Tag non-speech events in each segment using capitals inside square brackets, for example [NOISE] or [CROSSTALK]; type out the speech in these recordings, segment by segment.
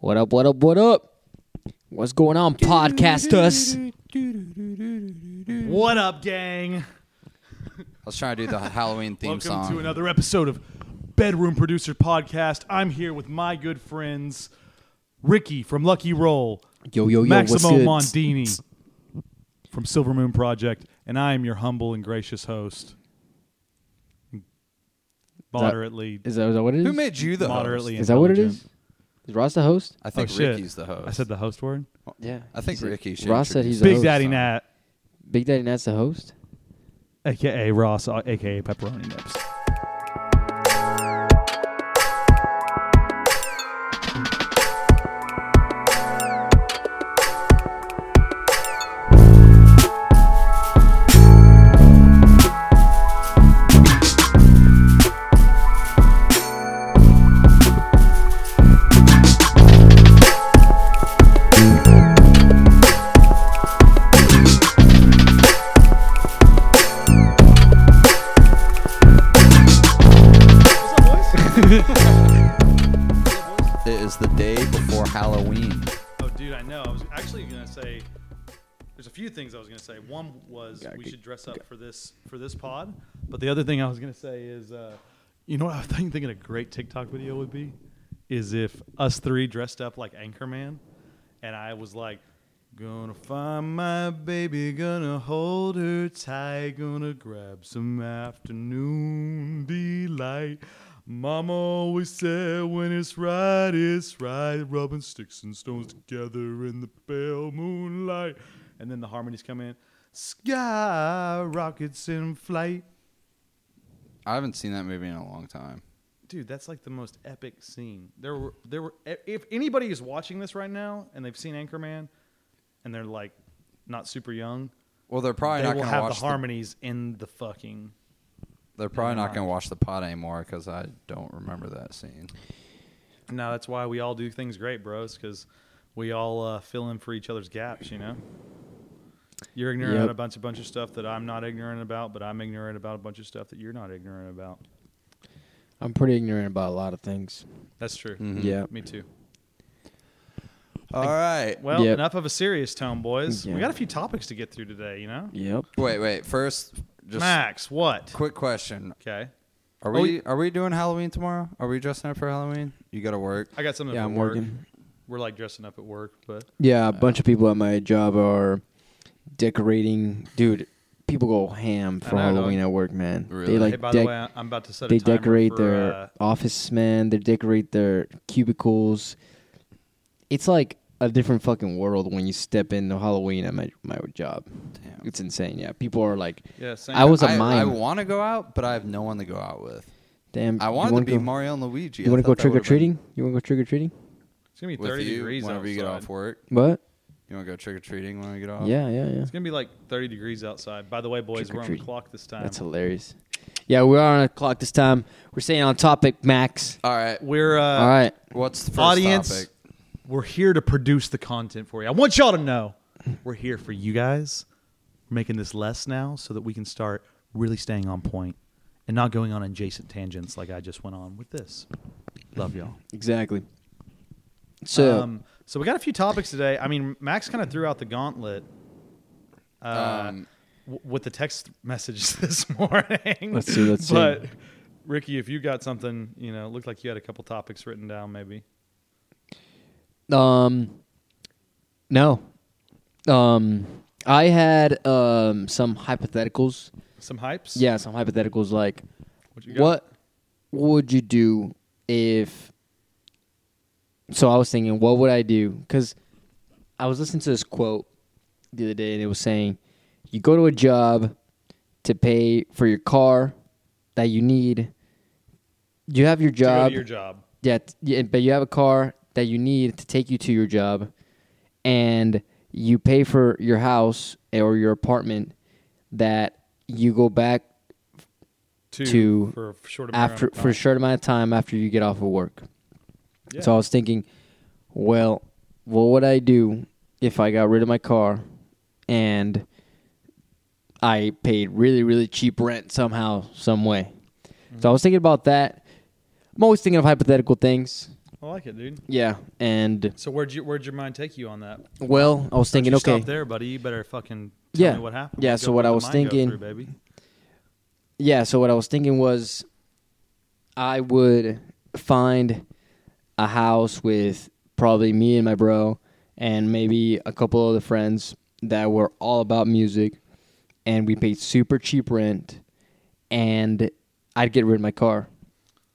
What up, what up, what up? What's going on, podcasters? What up, gang? I was trying to do the Halloween theme Welcome song. to another episode of Bedroom Producer Podcast. I'm here with my good friends Ricky from Lucky Roll, Yo, yo, yo, Maximo what's good? Mondini from Silver Moon Project, and I am your humble and gracious host. Moderately. Is that, is that what it is? Who made you the Moderately host? is that what it is? intelligent. Is? Is Ross the host? I think Oh, shit. Ricky's the host. I said the host word. Yeah. I think He said- Ricky should. Ross said introduce he's the Big host. Daddy Nat, Big Daddy Nat's the host? aka Ross, uh, aka Pepperoni Nips. One was Gotta we get- should dress up for this for this pod. But the other thing I was gonna say is, uh, you know what I was thinking, thinking a great TikTok video would be, is if us three dressed up like Anchorman, and I was like, gonna find my baby, gonna hold her tight, gonna grab some afternoon delight. Mama always said when it's right, it's right. Rubbing sticks and stones together in the pale moonlight. And then the harmonies come in. Sky rockets in flight. I haven't seen that movie in a long time. Dude, that's like the most epic scene. There were there were if anybody is watching this right now and they've seen Anchorman and they're like not super young, Well, they're probably they not will going to have watch. the The, harmonies in the fucking they're probably not going to watch the pot anymore because I don't remember that scene. No, that's why we all do things great, bros, because we all uh, fill in for each other's gaps, you know? You're ignorant Yep. about a bunch of bunch of stuff that I'm not ignorant about, but I'm ignorant about a bunch of stuff that you're not ignorant about. I'm pretty ignorant about a lot of things. That's true. Mhm. Yeah. Me too. All right. Well, Yep. enough of a serious tone, boys. Yeah. We got a few topics to get through today, you know? Yep. Wait, wait. First, just Max, what? quick question. Okay. Are Oh, we are we doing Halloween tomorrow? Are we dressing up for Halloween? You got to work. I got something Yeah, for I'm work. working. We're like dressing up at work, but Yeah, a bunch of people at my job are decorating. Dude, people go ham for I know, Halloween at work, man. Really? They like hey, by dec- the way, I- I'm about to set a they timer decorate for, their uh, office, man. They decorate their cubicles. It's like a different fucking world when you step into Halloween at my my job. Damn. It's insane. Yeah, people are like, yeah, same I was a I, I mime. I want to go out, but I have no one to go out with. "Damn, I wanted to wanna be go, Mario and Luigi. You want to go thought trick or would've been treating? You want to go trick or treating? It's gonna be 30 you degrees whenever you get off work. What? You want to go trick or treating when we get off? Yeah, yeah, yeah. It's gonna be like 30 degrees outside. By the way, boys, we're on the Trick-or-treat. clock this time. That's hilarious. Yeah, we are on a clock this time. We're staying on topic, Max. All right. We're uh, All right. What's the first audience. topic? We're here to produce the content for you. I want y'all to know we're here for you guys. We're making this less now so that we can start really staying on point and not going on adjacent tangents like I just went on with this. Love y'all. Exactly. So, um, so we got a few topics today. I mean, Max kind of threw out the gauntlet uh, Um, w- with the text messages [LAUGHS] this morning. Let's see, let's see. But Ricky, if you got something, you know, it looked like you had a couple topics written down, maybe. um, no, um, I had um some hypotheticals. Some hypes. Yeah, some hypotheticals like, you got? what would you do if? So I was thinking, what would I do? Because I was listening to this quote the other day, and it was saying, you go to a job to pay for your car that you need. You have your To go to job. your job. Yeah, yeah, but you have a car that you need to take you to your job, and you pay for your house eh, or your apartment that you go back To, To for a short amount after for a short amount of time after you get off of work. Yeah. So I was thinking, well, what would I do if I got rid of my car and I paid really, really cheap rent somehow, some way? So I mm-hmm. was thinking about that. I'm always thinking of hypothetical things. I like it, dude. Yeah, and So where'd you where'd your mind take you on that? well, I was thinking, okay, stop there, buddy. You better fucking tell Yeah. me what happened. Yeah, Let's so what I was thinking- through, baby. yeah. So what I was thinking was, I would find a house with probably me and my bro, and maybe a couple other friends that were all about music, and we paid super cheap rent, and I'd get rid of my car.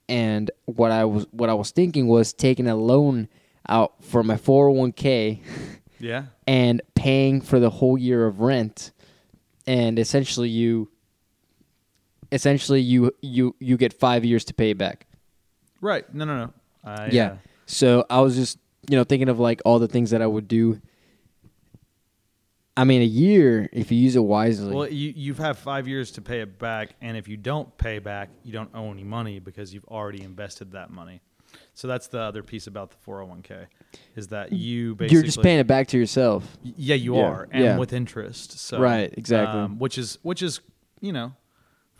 And what I was what I was thinking was taking a loan out for my 401k [LAUGHS] Yeah. and paying for the whole year of rent and essentially you essentially you you you get 5 years to pay back. Right. No, no, no. I, Yeah. uh, So I was just, you know, thinking of like all the things that I would do. I mean, a year if you use it wisely. well, you you've had five years to pay it back, and if you don't pay back, you don't owe any money because you've already invested that money. So that's the other piece about the 401k is that you basically You're just paying it back to yourself. Yeah, you Yeah, are, and yeah. with interest. So Right, exactly. um, which is which is you know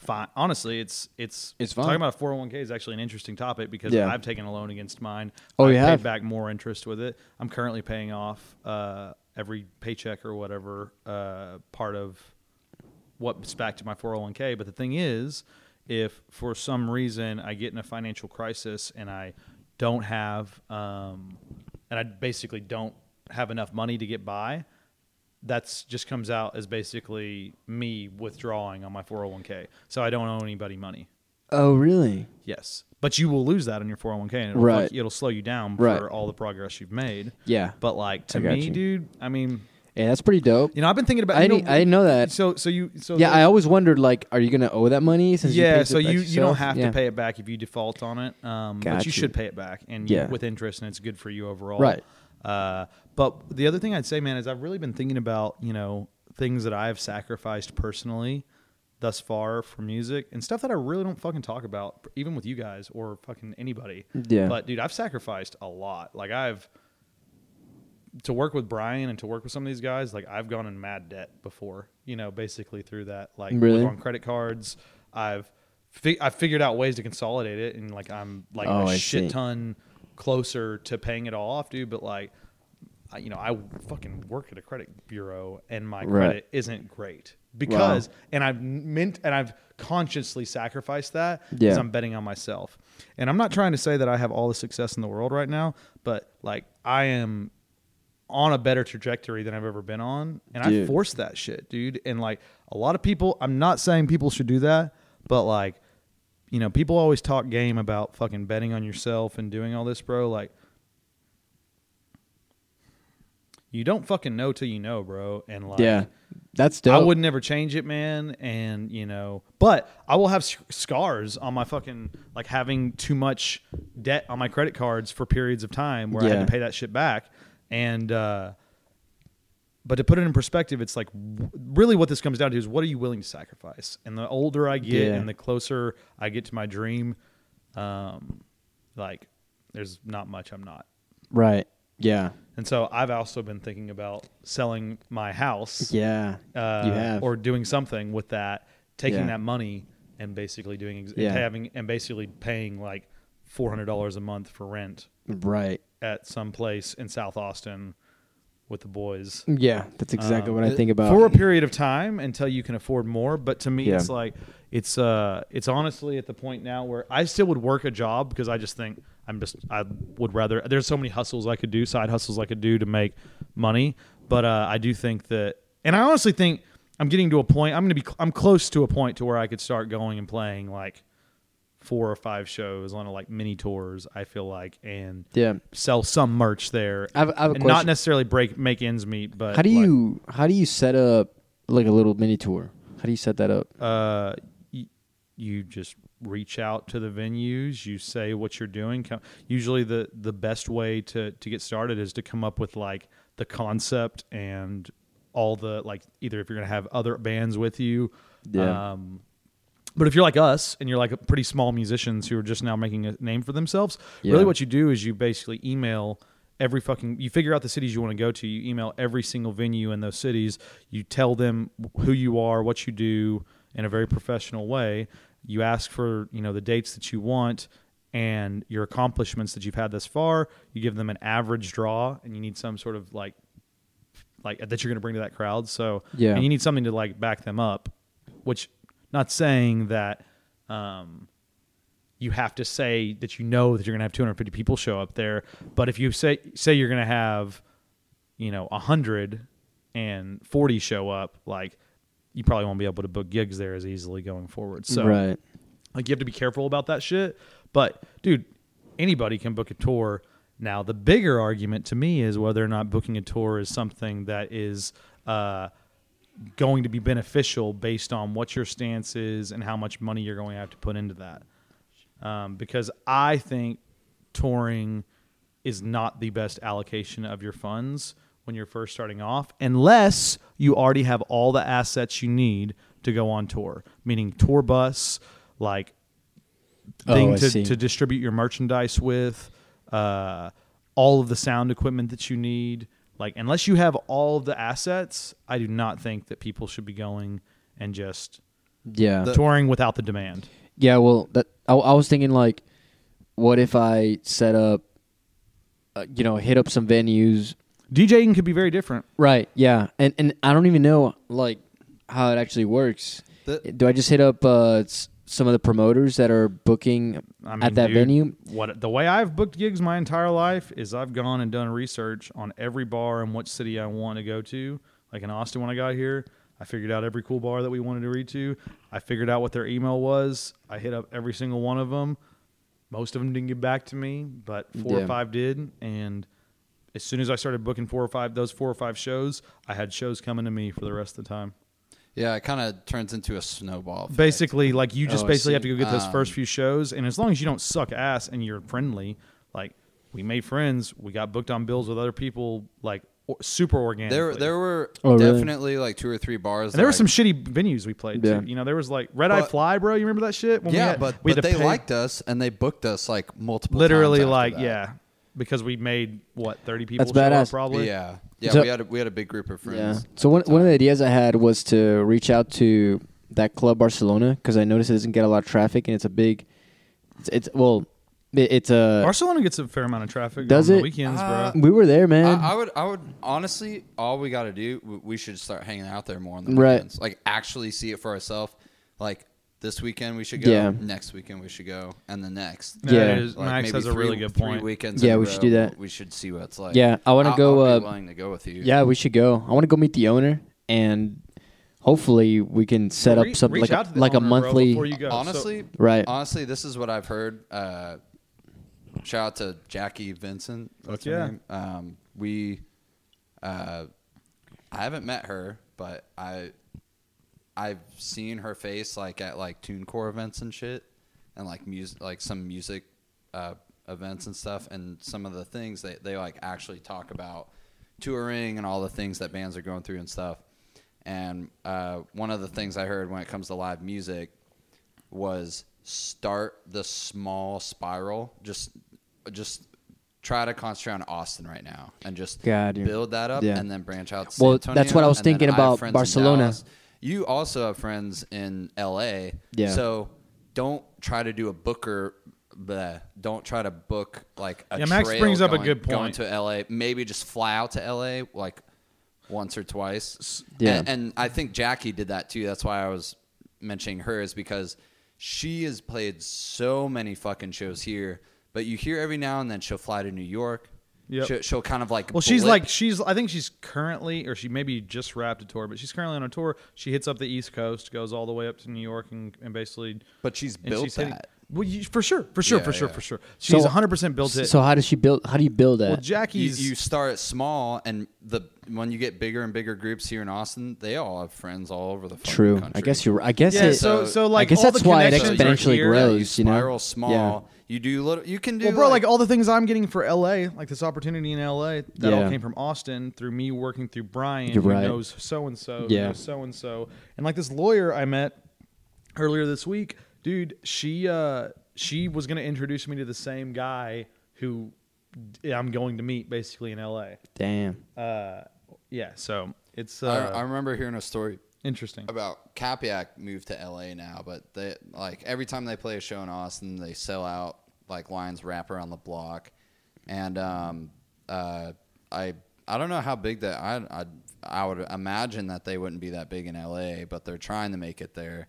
fine. Honestly, it's it's It's fine. Talking about four hundred one k is actually an interesting topic because Yeah. I've taken a loan against mine. Oh, I've you paid have? back more interest with it. I'm currently paying off uh, every paycheck or whatever uh, part of what's back to my 401k. But the thing is, if for some reason I get in a financial crisis and I don't have, um, and I basically don't have enough money to get by, that's just comes out as basically me withdrawing on my 401k. So I don't owe anybody money. Oh, really? Yes, but you will lose that on your 401k, and it'll, Right. fuck- it'll slow you down Right. for all the progress you've made. Yeah. But like to me, you. dude, I mean, Yeah, that's pretty dope. you know, I've been thinking about. I know, didn't, I know that. So so you so Yeah, the- I always wondered like, are you gonna owe that money? Since yeah, you so it back you you don't have Yeah. to pay it back if you default on it, um, but you you. should pay it back and you, Yeah. with interest, and it's good for you overall. Right. Uh, but the other thing I'd say, man, is I've really been thinking about you know things that I've sacrificed personally thus far for music and stuff that I really don't fucking talk about, even with you guys or fucking anybody. Yeah. But dude, I've sacrificed a lot. Like I've to work with Brian and to work with some of these guys, like I've gone in mad debt before, you know, basically through that, like Really? on credit cards. I've fi- I've figured out ways to consolidate it, and like I'm like Oh, a I shit see. ton closer to paying it all off, dude. But like, I, you know, I fucking work at a credit bureau, and my Right. credit isn't great because, and I've meant, and I've consciously sacrificed that because Yeah. I'm betting on myself. And I'm not trying to say that I have all the success in the world right now, but like I am on a better trajectory than I've ever been on. And I Dude. forced that shit, dude. And like a lot of people, I'm not saying people should do that, but like, you know, people always talk game about fucking betting on yourself and doing all this, bro. Like, you don't fucking know till you know, bro. And like, yeah, that's dope. I would never change it, man. And you know, but I will have scars on my fucking like having too much debt on my credit cards for periods of time where I had to pay that shit back. And uh, but to put it in perspective, it's like really what this comes down to is what are you willing to sacrifice? And the older I get, Yeah. and the closer I get to my dream, um, like there's not much I'm not. Right. Yeah. And so I've also been thinking about selling my house Yeah. uh, You have. or doing something with that, taking Yeah. that money and basically doing ex- Yeah. and having and basically paying like four hundred dollars a month for rent Right. at some place in South Austin with the boys. Yeah. That's exactly Um, what I think about. for a period of time until you can afford more. But to me, Yeah. it's like it's uh it's honestly at the point now where I still would work a job because I just think I'm just I would rather. There's so many hustles I could do, side hustles I could do to make money. But uh, I do think that, and I honestly think I'm getting to a point. I'm gonna be I'm close to a point to where I could start going and playing like four or five shows on a, like mini tours. I feel like and yeah. sell some merch there. I have, I have and not necessarily break make ends meet, but how do like, you how do you set up like a little mini tour? How do you set that up? uh, y- you just reach out to the venues. You say what you're doing. Usually, the the best way to to get started is to come up with like the concept and all the like either if you're gonna have other bands with you. Yeah. Um, but if you're like us and you're like a pretty small musicians who are just now making a name for themselves, Yeah. really what you do is you basically email every fucking you figure out the cities you want to go to, you email every single venue in those cities, you tell them who you are, what you do in a very professional way. You ask for, you know, the dates that you want and your accomplishments that you've had thus far. You give them an average draw, and you need some sort of like like that you're going to bring to that crowd. So Yeah. and you need something to like back them up. Which, not saying that um, you have to say that you know that you're going to have 250 people show up there, but if you say say you're going to have, you know, 140 show up, like you probably won't be able to book gigs there as easily going forward. So right. like you have to be careful about that shit. But dude, anybody can book a tour. Now the bigger argument to me is whether or not booking a tour is something that is uh, going to be beneficial based on what your stance is and how much money you're going to have to put into that. Um, because I think touring is not the best allocation of your funds when you're first starting off, unless you already have all the assets you need to go on tour, meaning tour bus, like Oh, thing I to, to distribute your merchandise with, uh, all of the sound equipment that you need. Like, unless you have all of the assets, I do not think that people should be going and just Yeah. Touring without the demand. Yeah, well, that I, I was thinking like, what if I set up, uh, you know, hit up some venues. DJing could be very different. Right. Yeah, and and I don't even know like how it actually works. The- Do I just hit up uh, some of the promoters that are booking I mean, at that dude, venue? What the way I've booked gigs my entire life is I've gone and done research on every bar and what city I want to go to. Like in Austin, when I got here, I figured out every cool bar that we wanted to read to. I figured out what their email was. I hit up every single one of them. Most of them didn't get back to me, but four Yeah. or five did. And as soon as I started booking four or five, those four or five shows, I had shows coming to me for the rest of the time. Yeah, it kind of turns into a snowball. effect. Basically, like you just Oh, basically have to go get those first Um, few shows, and as long as you don't suck ass and you're friendly, like we made friends, we got booked on bills with other people, like o- super organically. There, there were Oh, really? definitely like two or three bars. and there were that, some shitty venues we played. Yeah. Too. You know, there was like Red Eyed Fly, bro. You remember that shit? When we yeah, had- but, we had but they pay- liked us and they booked us like multiple. literally times after like that. yeah, because we made what thirty people. That's show up, badass. probably. Yeah, yeah. So- we had a, we had a big group of friends. Yeah. friends. So one one of the ideas I had was to reach out to that club Barcelona because I noticed it doesn't get a lot of traffic and it's a big. It's, it's well, it, it's a. Barcelona gets a fair amount of traffic Does on the it? weekends, Uh, bro. we were there, man. I, I would, I would honestly, all we got to do, w- we should start hanging out there more on the Right. weekends. Like actually see it for ourselves. Like this weekend we should go. Yeah. Next weekend we should go, and the next. That Yeah. is- Like Max maybe has a three- really good three point. weekends. Yeah, in a we should row, do that. We should see what it's like. yeah, I want to I'll- go. I'll be uh, willing to go with you. yeah, we should go. I want to go meet the owner and hopefully we can set Re- up something reach like out a, the like a owner, bro, monthly. before you go. So- Honestly, right. honestly, this is what I've heard. Uh, shout out to Jackie Venson. That's Fuck her yeah. name. Um, we, uh, I haven't met her, but I, I've seen her face like at like TuneCore events and shit, and like music, like some music, uh, events and stuff, and some of the things they they like actually talk about touring and all the things that bands are going through and stuff. And uh, one of the things I heard when it comes to live music was start the small spiral. Just just try to concentrate on Austin right now and just God, build that up Yeah. and then branch out. Well, that's what I was thinking about Barcelona. Dallas. You also have friends in LA. Yeah. So don't try to do a booker. Bleh, don't try to book like a Yeah, Max trail brings up a good point. Going point. to LA, maybe just fly out to LA like once or twice. Yeah. And, and I think Jackie did that too. That's why I was mentioning her is because she has played so many fucking shows here, but you hear every now and then she'll fly to New York. Yep. She'll, she'll kind of like. Well, she's like she's. I think she's currently, or she maybe just wrapped a tour, but she's currently on a tour. She hits up the East Coast, goes all the way up to New York, and, and basically. But she's built she's hitting- that. Well, you, for sure, for sure, Yeah, for sure, yeah. for sure. She's 100 percent built it. So how does she build? How do you build that? well, You, Jackie's. you start small, and the when you get bigger and bigger groups here in Austin, they all have friends all over the True. country. I guess you're. I guess yeah, it. so so like I guess all that's the why it connections are exponentially here. grows. you you know? spiral small. Yeah. You do little. You can do. Well, bro, like, like all the things I'm getting for LA, like this opportunity in LA, that all came from Austin through me working through Brian, You're who right. knows so and so, Yeah. so and so, and like this lawyer I met earlier this week, dude. She uh she was gonna introduce me to the same guy who I'm going to meet basically in LA. Damn. Uh, yeah, so it's I, uh, I remember hearing a story interesting. about Capyac moved to LA now, but they like every time they play a show in Austin, they sell out like lines wrap around the block, and um, uh, I I don't know how big that I I I would imagine that they wouldn't be that big in L.A., but they're trying to make it there.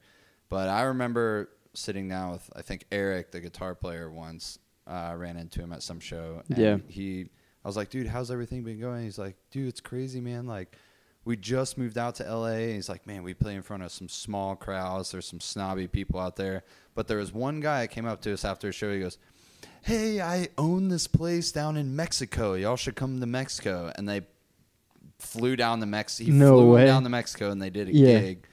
But I remember sitting down with I think Eric, the guitar player, once. Uh, ran into him at some show. And Yeah. He, I was like, dude, how's everything been going? He's like, dude, it's crazy, man. Like, we just moved out to LA. And He's like, man, we play in front of some small crowds. There's some snobby people out there. But there was one guy that came up to us after a show. He goes, hey, I own this place down in Mexico. Y'all should come to Mexico. And they flew down to Mexico. No flew way. down to Mexico and they did a Yeah. gig.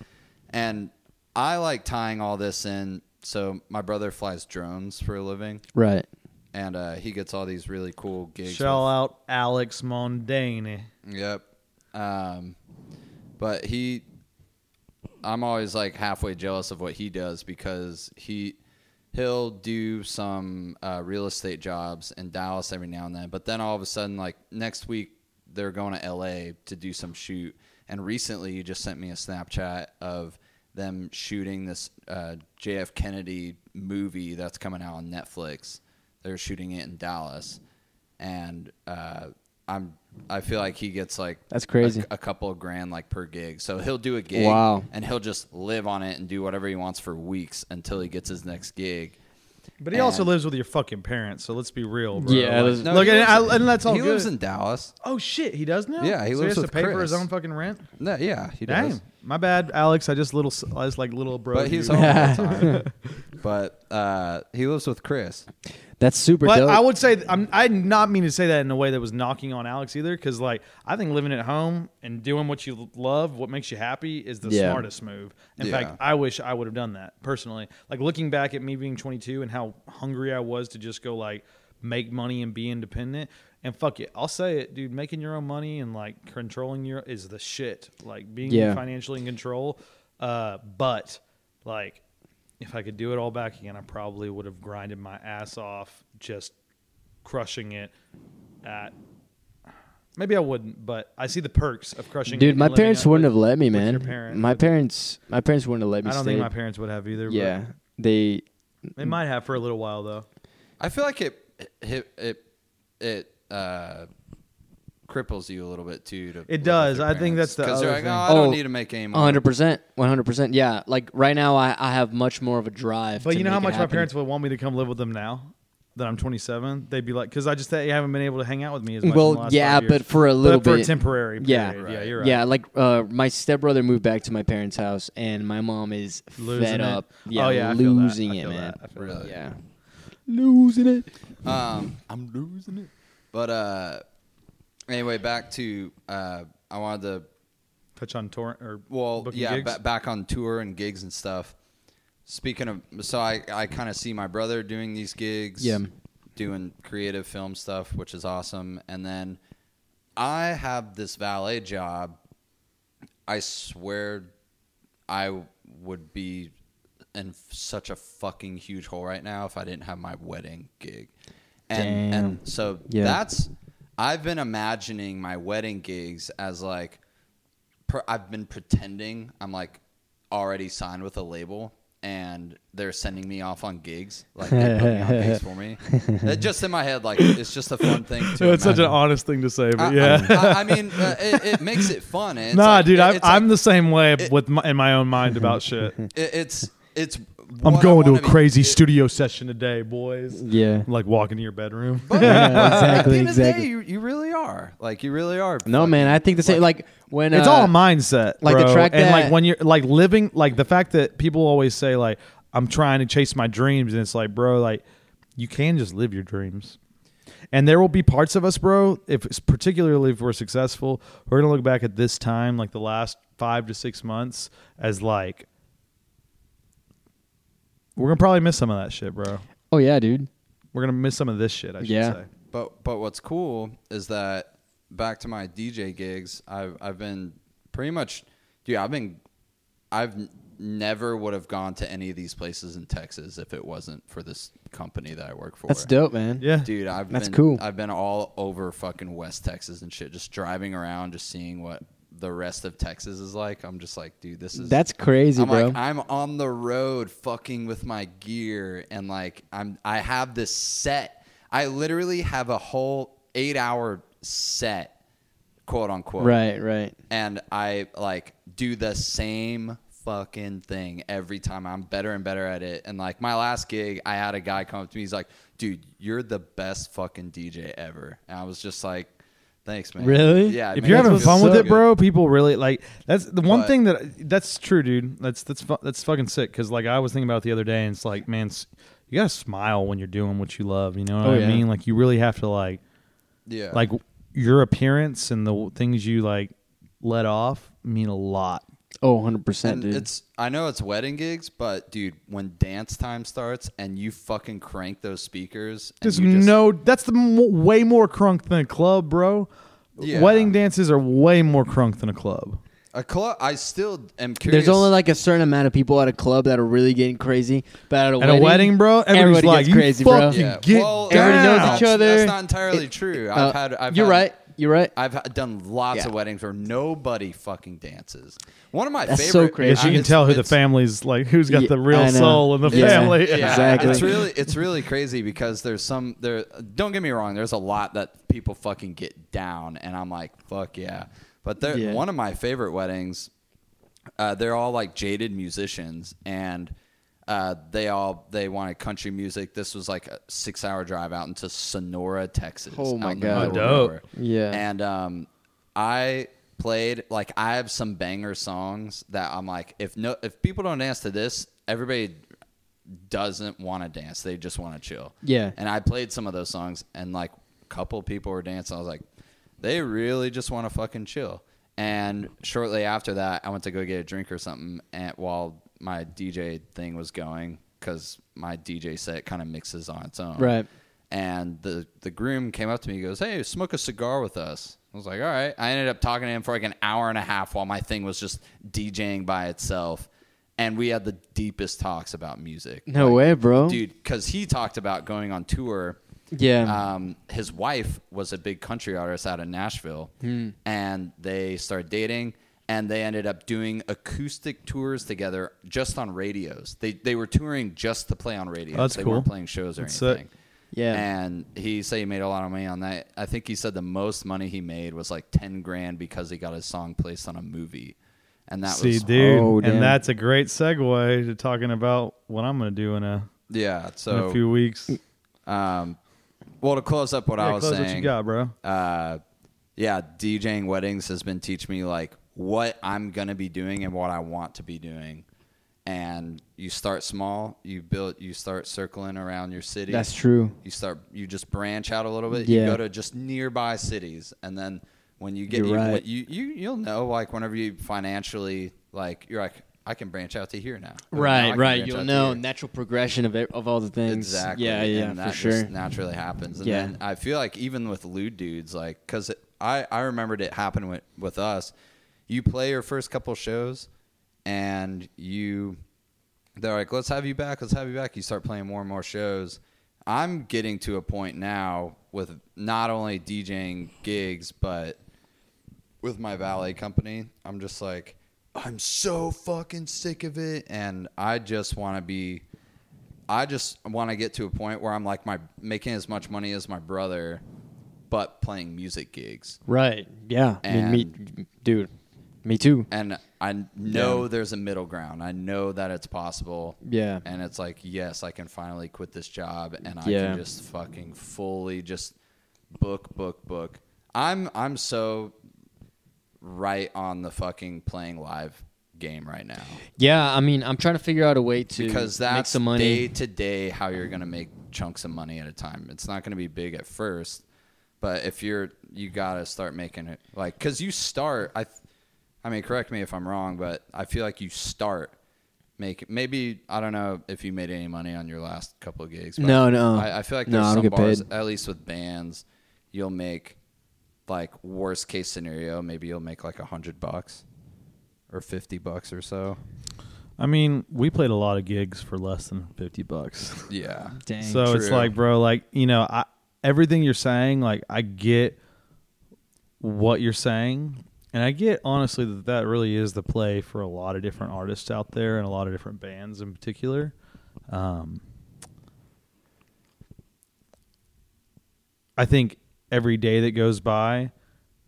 And I like tying all this in. So my brother flies drones for a living, Right. and uh, he gets all these really cool gigs. Shout with- out Alex Mondane. Yep. Um, but he, I'm always like halfway jealous of what he does because he, he'll do some uh, real estate jobs in Dallas every now and then. But then all of a sudden, like next week, they're going to LA to do some shoot. And recently, you just sent me a Snapchat of them shooting this uh, JF Kennedy movie that's coming out on Netflix. They're shooting it in Dallas, and uh, I'm I feel like he gets like That's crazy. a, a couple of grand like per gig. So he'll do a gig, Wow. and he'll just live on it and do whatever he wants for weeks until he gets his next gig. But he also lives with your fucking parents, so let's be real, bro. Yeah, Like- No, look, he and, lives- I, and that's all he good. lives in Dallas. oh shit, he does now. Yeah, he so lives he has with to pay for his own fucking rent. No, yeah, he Damn, does. My bad, Alex. I just little, I just like little bro. But he's home all the time. [LAUGHS] but uh, he lives with Chris. That's super But dope. I would say I'm, I did not mean to say that in a way that was knocking on Alex either, because like I think living at home and doing what you love, what makes you happy, is the Yeah. smartest move. In Yeah. fact, I wish I would have done that personally. Like looking back at me being 22 and how hungry I was to just go like make money and be independent. And fuck it, I'll say it, dude. Making your own money and like controlling your is the shit. Like being Yeah. financially in control. Uh, but like if I could do it all back again, I probably would have grinded my ass off just crushing it at maybe I wouldn't, but I see the perks of crushing it Dude, my parents wouldn't with- have let me, man. parent. My parents, my parents wouldn't have let me. I don't stay. think my parents would have either. but Yeah, they. They might have for a little while though. I feel like it it it it uh, cripples you a little bit too. To live with does. I think parents. that's the 'Cause you're other like, thing. oh, I don't Oh, need to make any money. hundred percent, one hundred percent. Yeah, like right now, I, I have much more of a drive. But to you know how make it much my happen. parents would want me to come live with them now that I'm 27. They'd be like, because I just they haven't been able to hang out with me as much. in the Well, last yeah, five years. but for a little but for bit. a temporary. Yeah. period. yeah, Right. you're right. Yeah, like uh, my stepbrother moved back to my parents' house, and my mom is Losing fed it. up. Yeah, oh yeah, I feel that. losing I it, feel man. that. I feel Really? that. Yeah, losing it. Um, I'm losing it. But uh, anyway, back to uh, I wanted to Touch on tour or well, yeah, gigs? ba- back on tour and gigs and stuff. Speaking of, so I I kind of see my brother doing these gigs, Yeah. doing creative film stuff, which is awesome. And then I have this valet job. I swear, I would be in such a fucking huge hole right now if I didn't have my wedding gig. And Damn. and so Yeah. that's I've been imagining my wedding gigs as like per, I've been pretending I'm like already signed with a label and they're sending me off on gigs like they're putting on gigs for me. [LAUGHS] Just in my head like it's just a fun thing to It's such an imagine. honest thing to say, but I, yeah. I, I- I mean, uh, it, it makes it fun. and It's nah, like- dude, it- I, it's I'm like- the same way it- with my, in my own mind about shit. [LAUGHS] it- it's it's. I'm what I going to a wanna crazy studio session today, boys. Yeah. I'm like walking to your bedroom. But Yeah, at the exactly, end of the day, you, you really are. Like you really are. No, man, I think the same. Like when it's uh, all a mindset, like the bro. track and like that- when you're like living, like the fact that people always say like I'm trying to chase my dreams, and it's like, bro, like you can just live your dreams. And there will be parts of us, bro, if it's particularly if we're successful, we're gonna look back at this time, like the last five to six months, as like we're gonna probably miss some of that shit, bro. Oh yeah, dude. We're gonna miss some of this shit. I should Yeah. say. But but what's cool is that back to my DJ gigs, I've I've been pretty much, dude. I've been, I've n- never would have gone to any of these places in Texas if it wasn't for this company that I work for. That's dope, man. Yeah, dude. I've That's been, cool. I've been all over fucking West Texas and shit, just driving around, just seeing what the rest of Texas is like. I'm just like, dude, this is That's crazy, I'm bro. like, I'm on the road fucking with my gear, and like, I'm I have this set. I literally have a whole eight hour set, quote unquote. right, right. And I like do the same fucking thing every time. I'm better and better at it. And like my last gig, I had a guy come up to me. He's like, "Dude, you're the best fucking DJ ever." And I was just like, "Thanks, man." Really? Yeah. if made you're having feel fun with so it, good. bro, people really like that's the one But- thing that that's true, dude. That's that's fu- that's fucking sick. Because like I was thinking about it the other day, and it's like, man, you gotta smile when you're doing what you love. You know what Oh, I yeah. mean? Like you really have to like Yeah. like your appearance and the things you like let off mean a lot. Oh, 100%, and dude. it's I know it's wedding gigs, but dude, when dance time starts and you fucking crank those speakers, and Because you just- no, that's the m- way more crunk than a club, bro. Yeah. Wedding dances are way more crunk than a club. a club, I still am curious. There's only like a certain amount of people at a club that are really getting crazy, but at a, At wedding, a wedding, bro, everybody's everybody like, gets "You crazy, bro." fucking yeah. get well, Everybody knows each other. That's not entirely It- true. Uh, I've had. I've you're had, right. You're right. I've done lots Yeah. of weddings where nobody fucking dances. One of my That's favorite. so crazy. Because you can tell who the family's like, who's got Yeah, the real soul in the Yeah. family. Yeah, [LAUGHS] Exactly. It's really it's really crazy because there's some there. Don't get me wrong. There's a lot that people fucking get down, and I'm like, fuck yeah. But there, Yeah. one of my favorite weddings, uh, they're all like jaded musicians, and uh, they all they wanted country music. This was like a six hour drive out into Sonora, Texas. Oh my out in the God. middle of dope. Yeah. And um, I played like I have some banger songs that I'm like, if no, if people don't dance to this, everybody doesn't want to dance. They just want to chill. Yeah. And I played some of those songs, and like a couple people were dancing. I was like, they really just want to fucking chill. And shortly after that, I went to go get a drink or something, and while my DJ thing was going, because my DJ set kind of mixes on its own. Right. And the the groom came up to me. He goes, "Hey, smoke a cigar with us." I was like, "All right." I ended up talking to him for like an hour and a half while my thing was just DJing by itself, and we had the deepest talks about music. No Like, way, bro. dude. Because he talked about going on tour. Yeah. Um, his wife was a big country artist out of Nashville, Hmm. and they started dating. And they ended up doing acoustic tours together, just on radios. They they were touring just to play on radios. Oh, that's they cool. weren't playing shows or That's sick. anything. yeah. And he said he made a lot of money on that. I think he said the most money he made was like ten grand because he got his song placed on a movie, and that See, was dude, Oh, damn. and that's a great segue to talking about what I'm going to do in a, yeah. in a few weeks. um, well, to close up what I was close saying, what you got, bro. uh, yeah, DJing weddings has been teaching me like what I'm gonna be doing and what I want to be doing. And you start small, you build, you start circling around your city. That's true. you start you just branch out a little bit Yeah. you go to just nearby cities and then when you get You're you, right. you you you'll know like whenever you financially like you're like I can branch out to here now Or now Right, right. You'll know natural progression of it, of all the things. exactly Yeah, yeah, and for sure. just naturally happens and Yeah. then I feel like even with lewd dudes like because I I remembered it happened with with us you play your first couple shows and you they're like, let's have you back, let's have you back. You start playing more and more shows. I'm getting to a point now with not only DJing gigs, but with my valet company. I'm just like, I'm so fucking sick of it. And I just want to be, I just want to get to a point where I'm like, my making as much money as my brother, but playing music gigs. Right. Yeah. I mean, me, dude. Me too. And I know there's a middle ground. I know that it's possible. Yeah. And it's like, yes, I can finally quit this job and I Yeah. can just fucking fully just book, book, book. I'm I'm so right on the fucking playing live game right now. Yeah. I mean, I'm trying to figure out a way to Because make that's some money. day to day how you're gonna make chunks of money at a time. It's not gonna be big at first, but if you're you gotta start making it like because you start. I, I mean, correct me if I'm wrong, but I feel like you start make maybe I don't know if you made any money on your last couple of gigs. But No, no. I, I feel like there's I don't some bars, paid. at least with bands, you'll make like worst case scenario, maybe you'll make like a hundred bucks or fifty bucks or so. I mean, we played a lot of gigs for less than 50 bucks. [LAUGHS] Yeah. Dang. so it's like, bro, like, you know, I everything you're saying, like I get what you're saying And I get honestly that that really is the play for a lot of different artists out there and a lot of different bands in particular. Um, I think every day that goes by,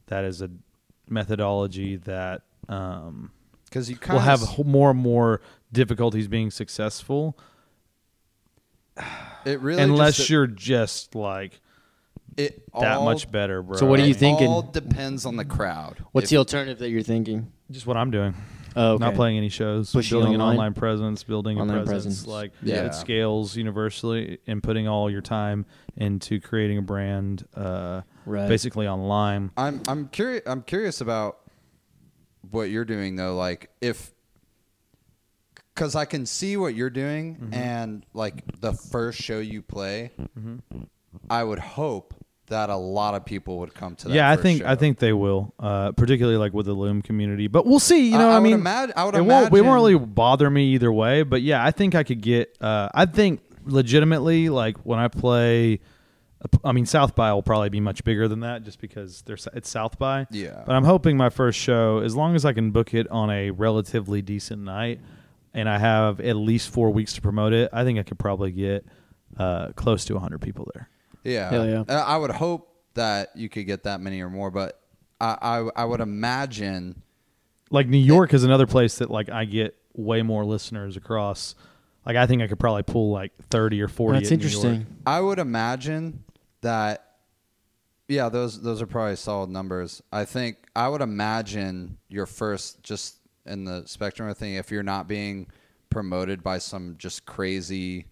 that is a methodology that um, Because you will have h- more and more difficulties being successful it really unless just, you're just like it that all- much better, bro. So what are you it thinking? All depends on the crowd. What's If- the alternative that you're thinking? Just what I'm doing. Oh, okay. Not playing any shows, Pushing building an online? online presence, building Online a presence, presence. like Yeah. it scales universally, and putting all your time into creating a brand, uh, Right. basically online. I'm I'm curious. I'm curious about what you're doing though. Like if, because I can see what you're doing, Mm-hmm. and like the first show you play, Mm-hmm. I would hope that a lot of people would come to that. yeah, I think show. I think they will, uh, particularly like with the Loom community. But we'll see. You know, I I, would mean, imag- I would it won't. It won't really bother me either way. But yeah, I think I could get. Uh, I think legitimately, like when I play. I mean, South by will probably be much bigger than that, just because there's it's South by. Yeah. But I'm hoping my first show, as long as I can book it on a relatively decent night, and I have at least four weeks to promote it, I think I could probably get uh, close to 100 people there. Yeah. Hell yeah. I would hope that you could get that many or more, but I I, I would imagine. Like New York is another place that like I get way more listeners across. Like I think I could probably pull like 30 or 40. That's at New York. interesting. I would imagine that yeah, those those are probably solid numbers. I think I would imagine your first just in the spectrum of thing if you're not being promoted by some just crazy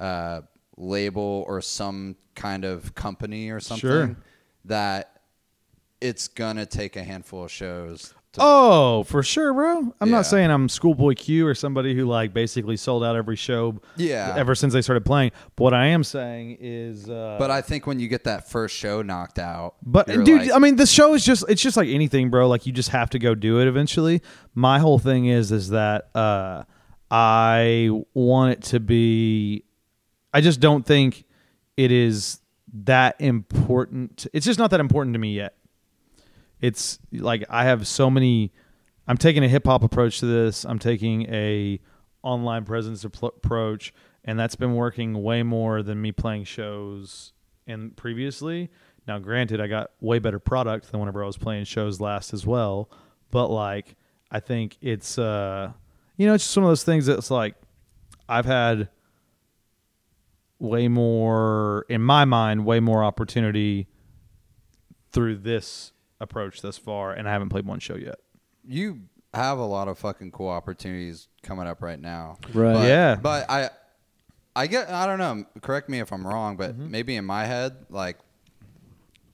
uh, label or some kind of company or something Sure. that it's gonna take a handful of shows to Oh, for sure, bro. I'm Yeah. not saying I'm Schoolboy Q or somebody who like basically sold out every show Yeah. ever since they started playing. But what I am saying is uh But I think when you get that first show knocked out, But you're dude, like- I mean, the show is just it's just like anything, bro. Like you just have to go do it eventually. My whole thing is is that uh I want it to be I just don't think it is that important. It's just not that important to me yet. It's like I have so many I'm taking a hip hop approach to this. I'm taking a online presence approach and that's been working way more than me playing shows and previously. Now, granted, I got way better product than whenever I was playing shows last as well, but like I think it's uh you know, it's just one of those things that's like I've had way more in my mind, way more opportunity through this approach thus far, and I haven't played one show yet. you have a lot of fucking cool opportunities coming up right now. Right. But, Yeah. But I, I get. I don't know. Correct me if I'm wrong, but Mm-hmm. maybe in my head, like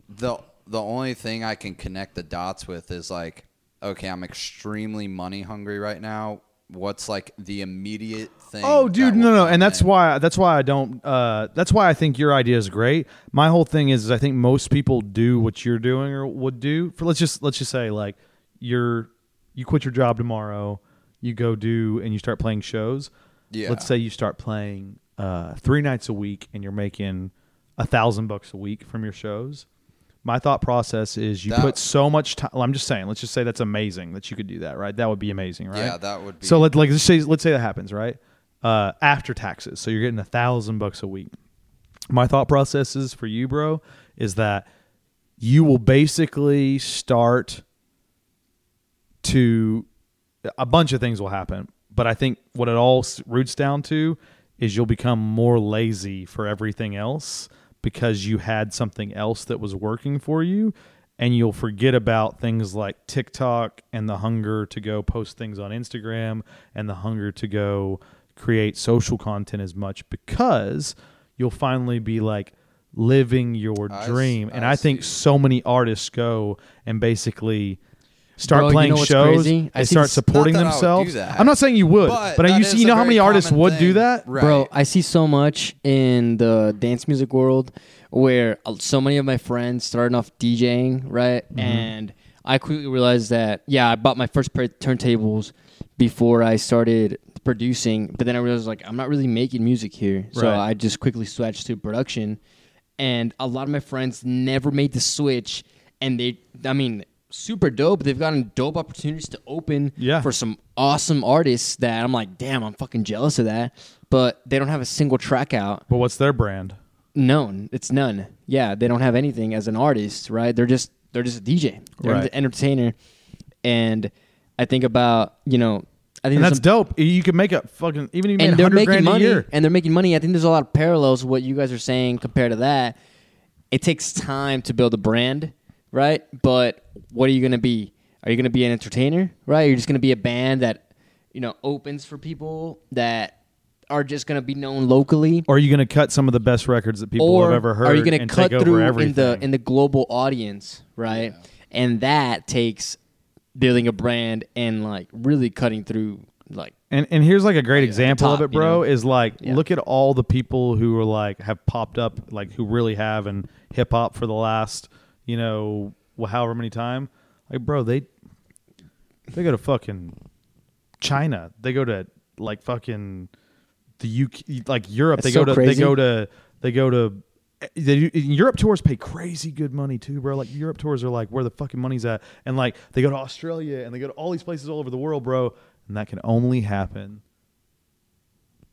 the the only thing I can connect the dots with is like, okay, I'm extremely money hungry right now. What's like the immediate thing? Oh, dude, no, no, and that's in? why that's why I don't. Uh, that's why I think your idea is great. My whole thing is, is I think most people do what you're doing or would do. For let's just let's just say like you're you quit your job tomorrow, you go do and you start playing shows. Yeah. Let's say you start playing uh, three nights a week and you're making a thousand bucks a week from your shows. My thought process is you That- put so much time. I'm just saying. Let's just say that's amazing that you could do that, right? That would be amazing, right? Yeah, that would be. So let like let's say let's say that happens, right? Uh, after taxes, so you're getting a thousand bucks a week. My thought process is for you, bro, is that you will basically start to a bunch of things will happen, but I think what it all roots down to is you'll become more lazy for everything else because you had something else that was working for you and you'll forget about things like TikTok and the hunger to go post things on Instagram and the hunger to go create social content as much because you'll finally be like living your I dream. and I I think so many artists go and basically start Bro, you playing know shows. crazy? I They see start this- supporting Not that I would do themselves. I'm not saying you would, But but, you see, you know how many artists common would do that. Right. Bro, I see so much in the dance music world where uh, so many of my friends starting off DJing, right? Mm-hmm. And I quickly realized that, yeah, I bought my first pair of turntables before I started producing, but then I realized, like, I'm not really making music here. So Right. I just quickly switched to production. And a lot of my friends never made the switch. And they, I mean, super dope. They've gotten dope opportunities to open Yeah. for some awesome artists that I'm like, damn, I'm fucking jealous of that. But they don't have a single track out. But what's their brand? None. It's none. Yeah, they don't have anything as an artist, right? They're just they're just a DJ. They're Right. an entertainer. And I think about, you know, I think that's some- dope. You can make a fucking even if you and they're 100 making money a year. and they're making money. I think there's a lot of parallels what you guys are saying compared to that. It takes time to build a brand, right? But what are you going to be? Are you going to be an entertainer, right? You're just going to be a band that, you know, opens for people that are just going to be known locally. Or are you going to cut some of the best records that people or have ever heard are you going to cut through in the in the global audience, right? And that takes building a brand and like really cutting through like And and here's like a great example top, of it, you bro. know? Is like Yeah. look at all the people who are like have popped up, like who really have in hip hop for the last, you know, however many time. Like, bro, they they go to fucking China. They go to like fucking the UK, like Europe. That's they go so to they go to they go to. Eh, they, Europe tours pay crazy good money too, bro. Like Europe tours are like where the fucking money's at, and like they go to Australia and they go to all these places all over the world, bro. And that can only happen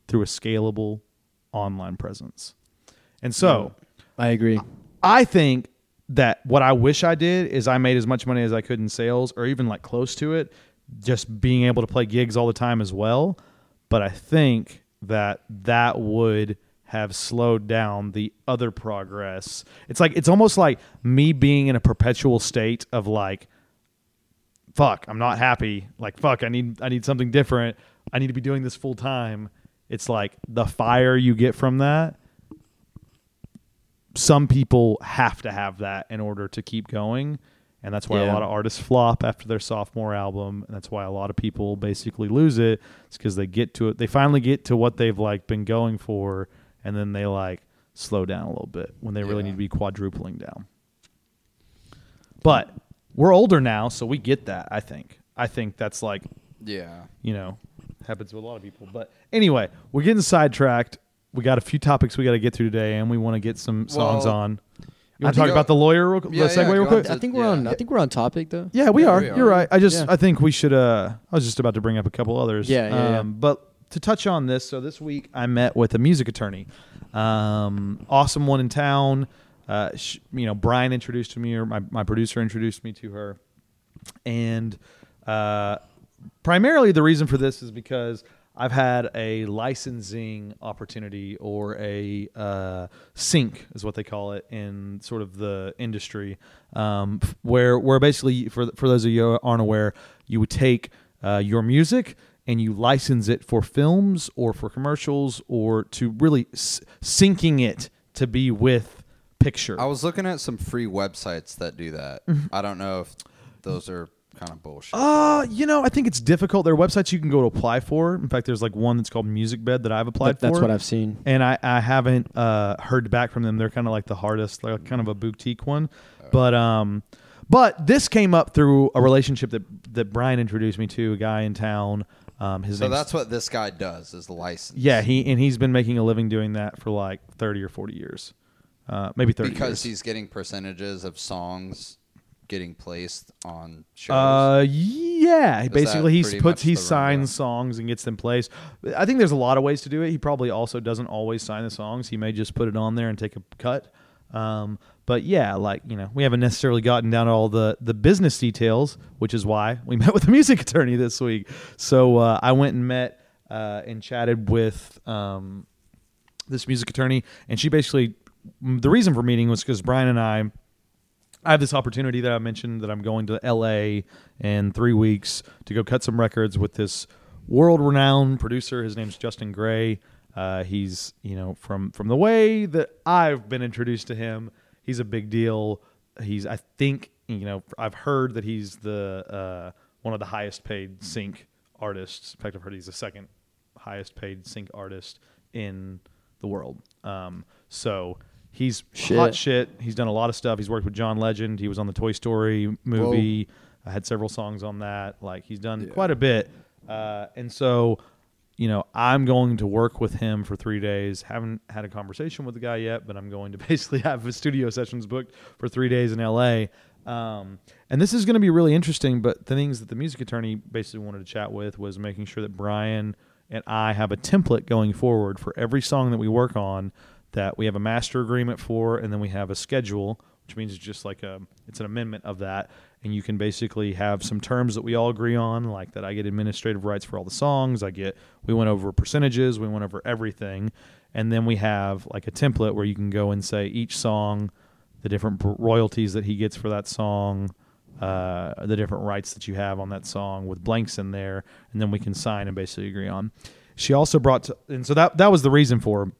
through a scalable online presence. And so, I agree. I think that what I wish I did is I made as much money as I could in sales or even like close to it, just being able to play gigs all the time as well. But I think that that would have slowed down the other progress. It's like it's almost like me being in a perpetual state of like fuck, I'm not happy. Like fuck, I need I need something different. I need to be doing this full time. It's like the fire you get from that some people have to have that in order to keep going and that's why a lot of artists flop after their sophomore album and that's why a lot of people basically lose it it's because they get to it they finally get to what they've like been going for and then they like slow down a little bit when they really Yeah. need to be quadrupling down but we're older now so we get that i think i think that's like Yeah. you know, happens with a lot of people. But anyway, we're getting sidetracked. We got a few topics we got to get through today, and we want to get some songs Well, on. You I want to talk think- about the lawyer, real, Yeah, the segue, yeah, real quick? on I think we're yeah. on. I think we're on topic though. Yeah, we Yeah, are. we You're are. right. I just, Yeah. I think we should. uh I was just about to bring up a couple others. Yeah, yeah, yeah. Um, But to touch on this, so this week I met with a music attorney, um, awesome one in town. Uh, sh- you know, Brian introduced me, or my my producer introduced me to her, and uh, primarily the reason for this is because I've had a licensing opportunity or a uh, sync is what they call it in sort of the industry, um, where where basically for for those of you who aren't aware, you would take uh, your music and you license it for films or for commercials or to really s- syncing it to be with picture. I was looking at some free websites that do that. Mm-hmm. I don't know if those are kind of bullshit. Uh, you know, I think it's difficult. There are websites you can go to apply for. In fact, there's like one that's called MusicBed that I've applied That- that's what I've seen. and I, I haven't uh, heard back from them. They're kind of like the hardest, like kind of a boutique one. But um, but this came up through a relationship that that Brian introduced me to, a guy in town. Um, his so name's- that's what this guy does is the license. yeah, he and he's been making a living doing that for like thirty or forty years, uh, maybe thirty. because years. he's getting percentages of songs getting placed on shows. Uh, yeah. that Basically, he puts he signs songs and gets them placed. I think there's a lot of ways to do it. He probably also doesn't always sign the songs. He may just put it on there and take a cut. Um, but yeah, like you know, we haven't necessarily gotten down to all the the business details, which is why we [LAUGHS] met with a music attorney this week. So uh, I went and met uh, and chatted with um, this music attorney, and she basically the reason for meeting was because Brian and I I have this opportunity that I mentioned that I'm going to LA in three weeks to go cut some records with this world-renowned producer. His name's Justin Gray. Uh, he's you know from from the way that I've been introduced to him, he's a big deal. He's I think you know I've heard that he's the uh, one of the highest paid sync artists. In fact, I've heard he's the second highest paid sync artist in the world. Um, so he's Shit. hot shit. He's done a lot of stuff. He's worked with John Legend. He was on the Toy Story movie. I had several songs on that. Like he's done Yeah. quite a bit. Uh, and so, you know, I'm going to work with him for three days. Haven't had a conversation with the guy yet, but I'm going to [LAUGHS] basically have his studio sessions booked for three days in LA. Um, and this is going to be really interesting. But the things that the music attorney basically wanted to chat with was making sure that Brian and I have a template going forward for every song that we work on that we have a master agreement for, and then we have a schedule, which means it's just like a it's an amendment of that, and you can basically have some terms that we all agree on, like that I get administrative rights for all the songs, I get we went over percentages, we went over everything, and then we have like a template where you can go and say each song, the different royalties that he gets for that song. Uh, the different rights that you have on that song with blanks in there, and then we can sign and basically agree on. She also brought, to, and so that that was the reason for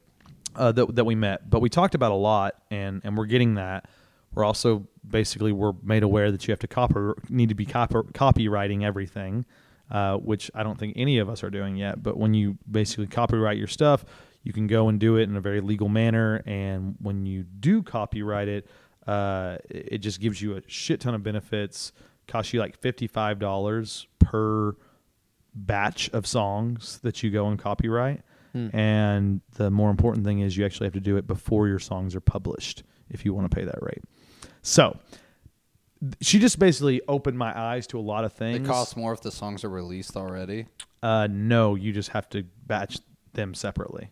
uh, that that we met. But we talked about a lot, and and we're getting that. We're also basically we're made aware that you have to copy need to be copy, copyrighting everything, uh, which I don't think any of us are doing yet. But when you basically copyright your stuff, you can go and do it in a very legal manner. And when you do copyright it, uh, it it just gives you a shit ton of benefits. Costs you like fifty five dollars per batch of songs that you go and copyright. And the more important thing is you actually have to do it before your songs are published if you want to pay that rate. So she just basically opened my eyes to a lot of things. It costs more if the songs are released already. Uh, no, you just have to batch them separately.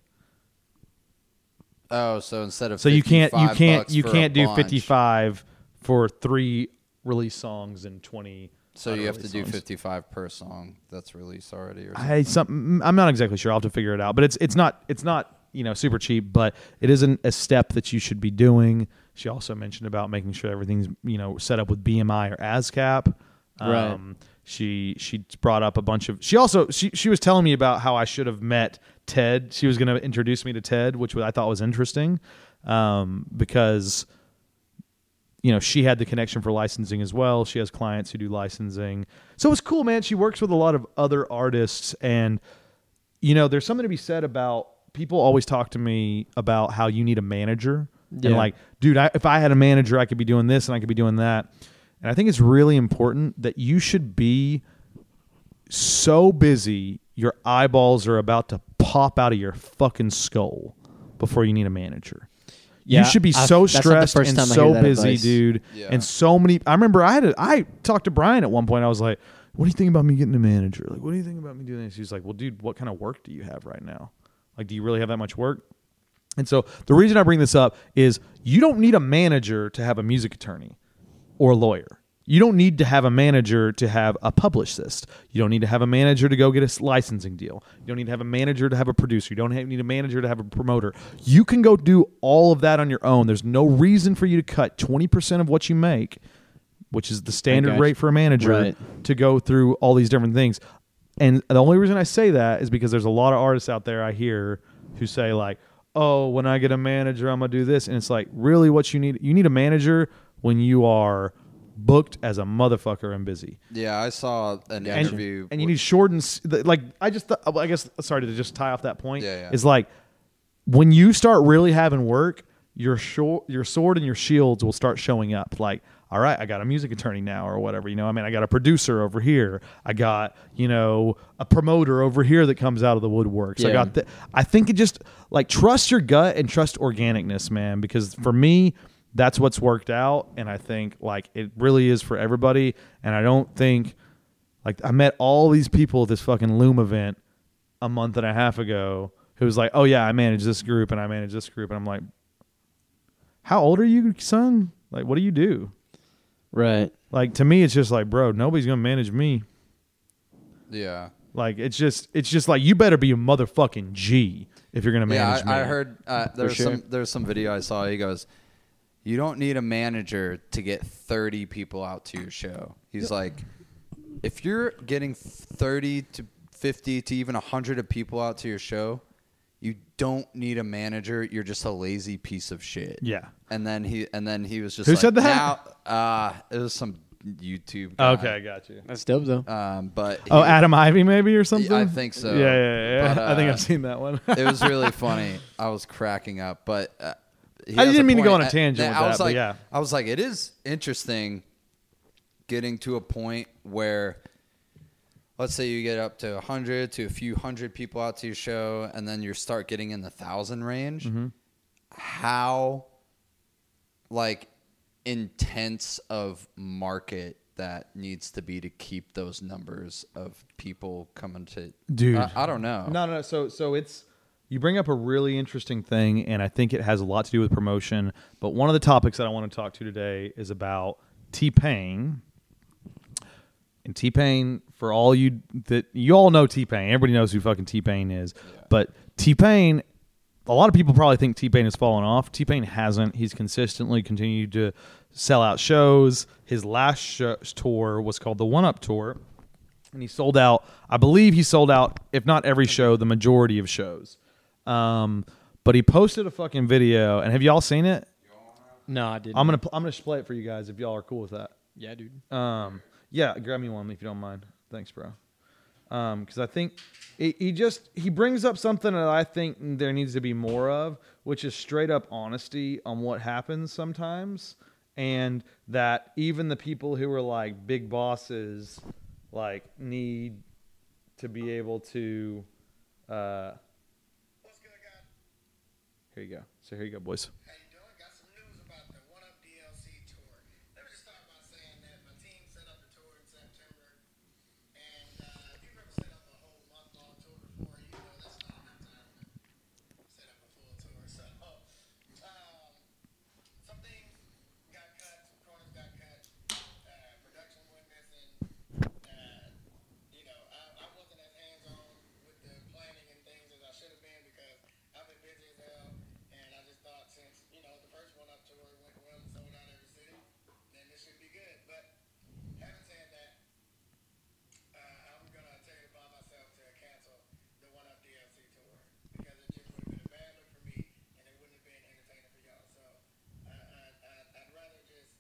Oh, so instead of So you can't you can't you can't do bunch, fifty five for three release songs and twenty. So you have to do songs. 55 per song that's released already, or something. I some I'm not exactly sure. I'll have to figure it out. But it's it's not it's not you know super cheap, but it isn't a step that you should be doing. She also mentioned about making sure everything's you know set up with BMI or ASCAP. Right. Um, she she brought up a bunch of. She also she she was telling me about how I should have met Ted. She was going to introduce me to Ted, which I thought was interesting, um, because you know she had the connection for licensing as well. She has clients who do licensing. So it's cool man. She works with a lot of other artists. And you know there's something to be said about people always talk to me about how you need a manager. And like dude I, if i had a manager i could be doing this and i could be doing that. And i think it's really important that you should be so busy your eyeballs are about to pop out of your fucking skull before you need a manager Yeah, you should be I've- so that's not the stressed and so busy, advice. dude. Yeah. And so many. I remember I had. A, I talked to Brian at one point. I was like, "What do you think about me getting a manager? Like, what do you think about me doing this?" He's like, "Well, dude, what kind of work do you have right now? Like, do you really have that much work?" And so the reason I bring this up is you don't need a manager to have a music attorney or a lawyer. You don't need to have a manager to have a publicist. You don't need to have a manager to go get a licensing deal. You don't need to have a manager to have a producer. You don't have, need a manager to have a promoter. You can go do all of that on your own. There's no reason for you to cut 20% of what you make, which is the standard rate for a manager, Right. to go through all these different things. And the only reason I say that is because there's a lot of artists out there I hear who say like, "Oh, when I get a manager, I'm gonna do this," and it's like, really, what you need? You need a manager when you are booked as a motherfucker and busy. Yeah, I saw an And, interview. and you need short and like I just th- I guess sorry to just tie off that point Yeah, yeah. is like when you start really having work, your short your sword and your shields will start showing up. Like, all right, I got a music attorney now or whatever. You know, I mean, I got a producer over here. I got you know a promoter over here that comes out of the woodworks. I got the. I think it just like trust your gut and trust organicness, man. Because for me, that's what's worked out, and I think like it really is for everybody. And I don't think like I met all these people at this fucking Loom event a month and a half ago who was like, "Oh yeah, I manage this group and I manage this group," and I'm like, "How old are you, son? Like, what do you do?" Right. Like to me, it's just like, bro, nobody's gonna manage me. yeah. Like it's just it's just like you better be a motherfucking G if you're gonna Yeah, manage me. I, I heard uh, there's sure. some there's some video I saw. He goes, "You don't need a manager to get 30 people out to your show." He's like, "If you're getting 30 to 50 to even 100 of people out to your show, you don't need a manager. You're just a lazy piece of shit." Yeah. And then he and then he was just Who like, said that? Now, uh, it was some YouTube. Guy. Okay, I got you. That's dope though. Um, but Oh, Adam Ivy maybe or something. I think so. Yeah, yeah, yeah. But, [LAUGHS] I think uh, I've seen that one. it was really [LAUGHS] funny. I was cracking up, but uh, he I didn't mean to go on a tangent with I that, was but like, yeah. I was like, it is interesting getting to a point where, let's say you get up to a hundred to a few hundred people out to your show, and then you start getting in the thousand range. Mm-hmm. How, like, intense of market that needs to be to keep those numbers of people coming to Dude. I, I don't know No, no. So, so it's you bring up a really interesting thing, and I think it has a lot to do with promotion. But one of the topics that I want to talk to today is about T Pain. And T Pain, for all you that you all know T Pain, everybody knows who fucking T Pain is. But T Pain, a lot of people probably think T Pain has fallen off. T Pain hasn't. He's consistently continued to sell out shows. His last show, tour was called the One Up Tour and he sold out. I believe he sold out, if not every show, the majority of shows. Um, but he posted a fucking video, and have y'all seen it? No, I didn't. I'm gonna pl- I'm gonna play it for you guys if y'all are cool with that. yeah, dude. Um, yeah, grab me one if you don't mind. Thanks, bro. Um, because I think he, he just he brings up something that I think there needs to be more of, which is straight up honesty on what happens sometimes, and that even the people who are like big bosses, like need to be able to. Uh, What's good, guys? Here you go. So here you go, boys. How you doing? Got some news about the One Up DLC tour. Let me just start by saying that my team set up the tour in September, and uh, if you've ever set up a whole month-long tour before, you know that's not enough time to set up a full tour. So, um, some things got cut, some corners got cut, uh, production went missing. Uh, you know, I, I wasn't as hands-on with the planning and things as I should have been because I've been busy as hell, and I just thought since you know the first one up tour went well and sold out every city, then this should be good. But having said that, uh, I'm gonna take it upon myself to cancel the One Up DLC tour because it just would have been a bad look for me, and it wouldn't have been entertaining for y'all. So I, I, I, I'd rather just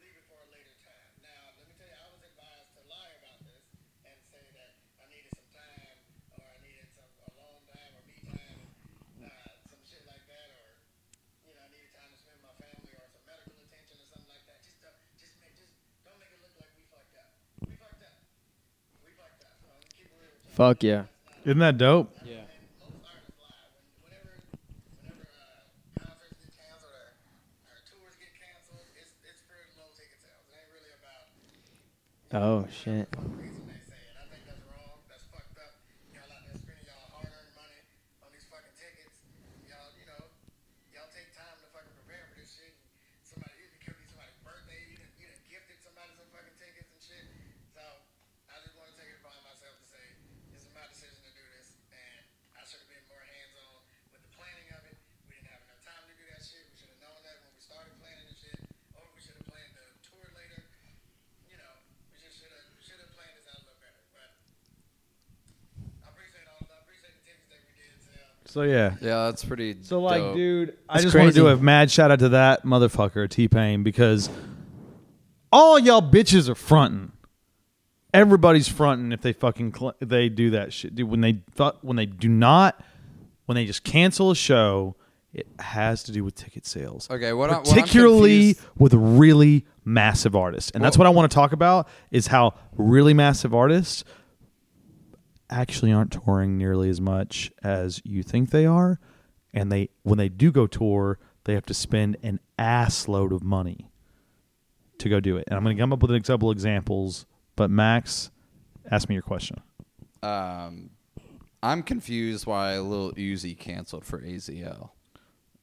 leave it for a later time. Now, let me tell you, I was advised to lie about this and say that I needed some time or I needed some alone time or me time, uh, some shit like that, or you know, I needed time to spend with my family or some medical attention or something like that. Just, don't, just, make, just don't make it look like we fucked up. We fucked up. We fucked up. So I'm gonna keep it real with y'all. Fuck yeah. Isn't that dope? Yeah. Oh, and most artists lie. When, whenever, whenever uh, concerts get canceled or, or tours get canceled, it's it's for low ticket sales. It ain't really about Oh shit. the reason they say it. I think that's wrong. That's fucked up. Y'all out there spending y'all hard-earned money on these fucking tickets. Y'all, you know, y'all take time to fucking prepare for this shit. Somebody, it could be somebody's birthday. You done, you done gifted somebody some fucking tickets and shit. So I just want to take it upon myself to say this is my decision to do this, and I should have been more hands-on with the planning of it. We didn't have enough time to do that shit. We should have known that when we started planning the shit, or we should have planned the tour later you know, we just should have should have planned this out a little better. But I appreciate all I appreciate the tickets that we did sell. So yeah. yeah that's pretty So like, dope. dude, I That's just want to do a mad shout out to that motherfucker T Pain because all y'all bitches are fronting. Everybody's fronting if they fucking cl- if they do that shit. Dude, when they fu- when they do not, when they just cancel a show, it has to do with ticket sales. Okay, what I- what I'm particularly confused- with really massive artists, and that's what I want to talk about is how really massive artists actually aren't touring nearly as much as you think they are. And they when they do go tour they have to spend an ass load of money to go do it. And i'm going to come up with a couple examples but max ask me your question. Um i'm confused why Lil Uzi canceled for azl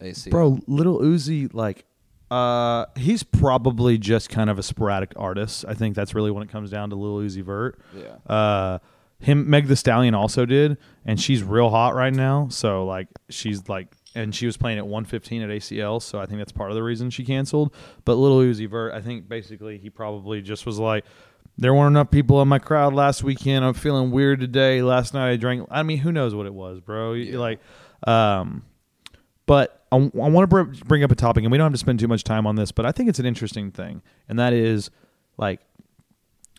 acl bro little uzi like uh he's probably just kind of a sporadic artist. I think that's really when it comes down to little uzi vert. Yeah. Uh him meg the stallion also did and she's real hot right now. So like she's like and she was playing at 115 at acl so i think that's part of the reason she canceled. But little uzi vert i think basically he probably just was like there weren't enough people in my crowd last weekend. I'm feeling weird today. Last night i drank i mean who knows what it was bro? Yeah. like um but I, I want to br- bring up a topic, and we don't have to spend too much time on this, but I think it's an interesting thing, and that is like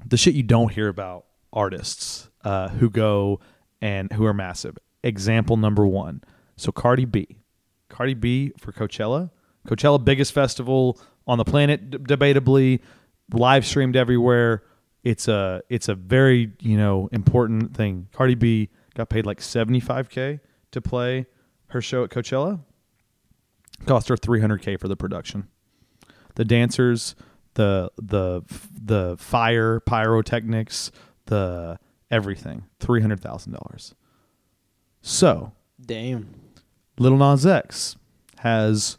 the shit you don't hear about artists uh, who go and who are massive. Example number one. So Cardi B, Cardi B for Coachella, Coachella biggest festival on the planet, d- debatably, live streamed everywhere. It's a it's a very you know important thing. Cardi B got paid like seventy five k to play her show at Coachella. Cost her three hundred k for the production. the dancers, the the the fire pyrotechnics, the everything. Three hundred thousand dollars. So Damn. Little Nas X has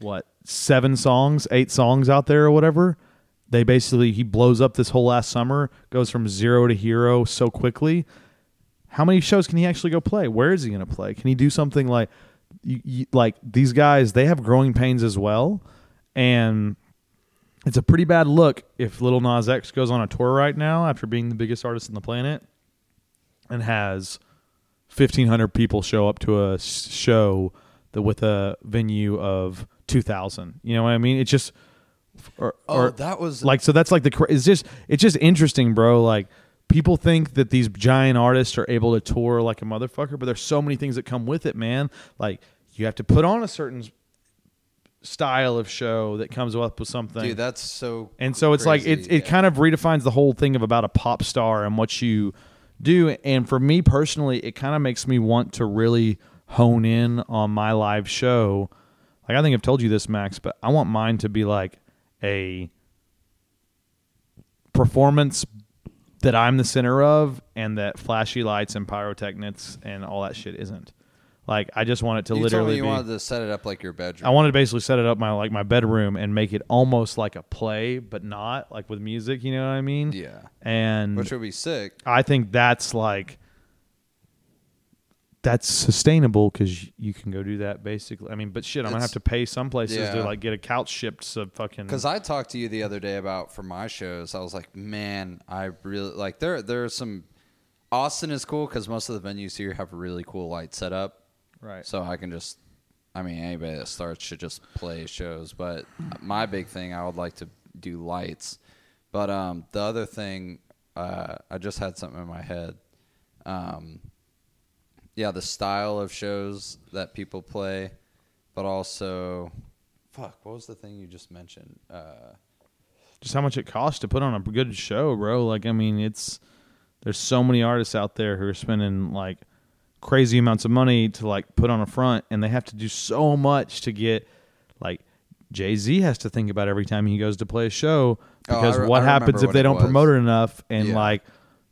what seven songs, eight songs out there or whatever. They basically he blows up this whole last summer, goes from zero to hero so quickly. How many shows can he actually go play? Where is he going to play? Can he do something like you, you, like these guys? They have growing pains as well, and it's a pretty bad look if Little Nas X goes on a tour right now after being the biggest artist on the planet and has 1500 people show up to a show that with a venue of 2000 you know what i mean? It's just or, Oh, or that was like so that's like the it's just it's just interesting bro. Like people think that these giant artists are able to tour like a motherfucker but there's so many things that come with it man. Like you have to put on a certain style of show that comes up with something dude. That's so. and so it's like it it yeah. kind of redefines the whole thing of about a pop star and what you do. And for me personally, it kind of makes me want to really hone in on my live show. Like I think I've told you this, Max, but I want mine to be like a performance that I'm the center of and that flashy lights and pyrotechnics and all that shit isn't. Like I just want it to You told literally me you be wanted to set it up like your bedroom. I wanted to basically set it up my like my bedroom and make it almost like a play, but not like with music. You know what I mean? yeah, And which would be sick. I think that's like that's sustainable because you can go do that basically. I mean, but shit, I'm gonna It's- have to pay some places to like get a couch shipped to fucking. Because I talked to you the other day about for my shows, I was like, man, I really like there. There are some. Austin is cool because most of the venues here have really cool light setup, right. so I can just. I mean, anybody that starts should just play shows. But my big thing, I would like to do lights. But um, the other thing, uh, I just had something in my head. Um, yeah, the style of shows that people play, but also, fuck, what was the thing you just mentioned? Uh, Just how much it costs to put on a good show, bro. Like, I mean, it's there's so many artists out there who are spending like crazy amounts of money to like put on a front, and they have to do so much to get like Jay Z has to think about every time he goes to play a show Oh, because re- what I happens if what they don't was. promote it enough and Yeah. like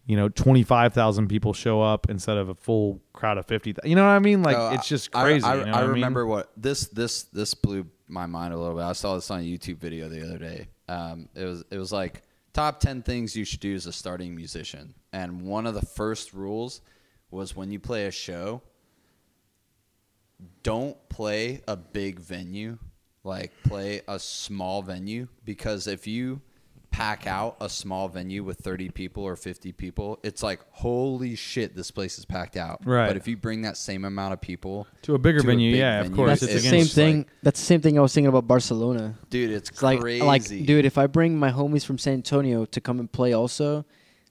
you know twenty five thousand people show up instead of a full crowd of fifty. You know what I mean? Like Oh, it's just crazy. I, you know I what I mean? remember what this this this blew my mind a little bit. I saw this on a YouTube video the other day. Um, it was it was like top ten things you should do as a starting musician, and one of the first rules was when you play a show, don't play a big venue, like play a small venue because if you pack out a small venue with 30 people or 50 people, it's like holy shit this place is packed out. Right. But if you bring that same amount of people To a bigger to venue, big yeah, of course. That's it's the same thing. like- that's the same thing I was thinking about Barcelona. dude, it's It's like like dude, if I bring my homies from San Antonio to come and play also,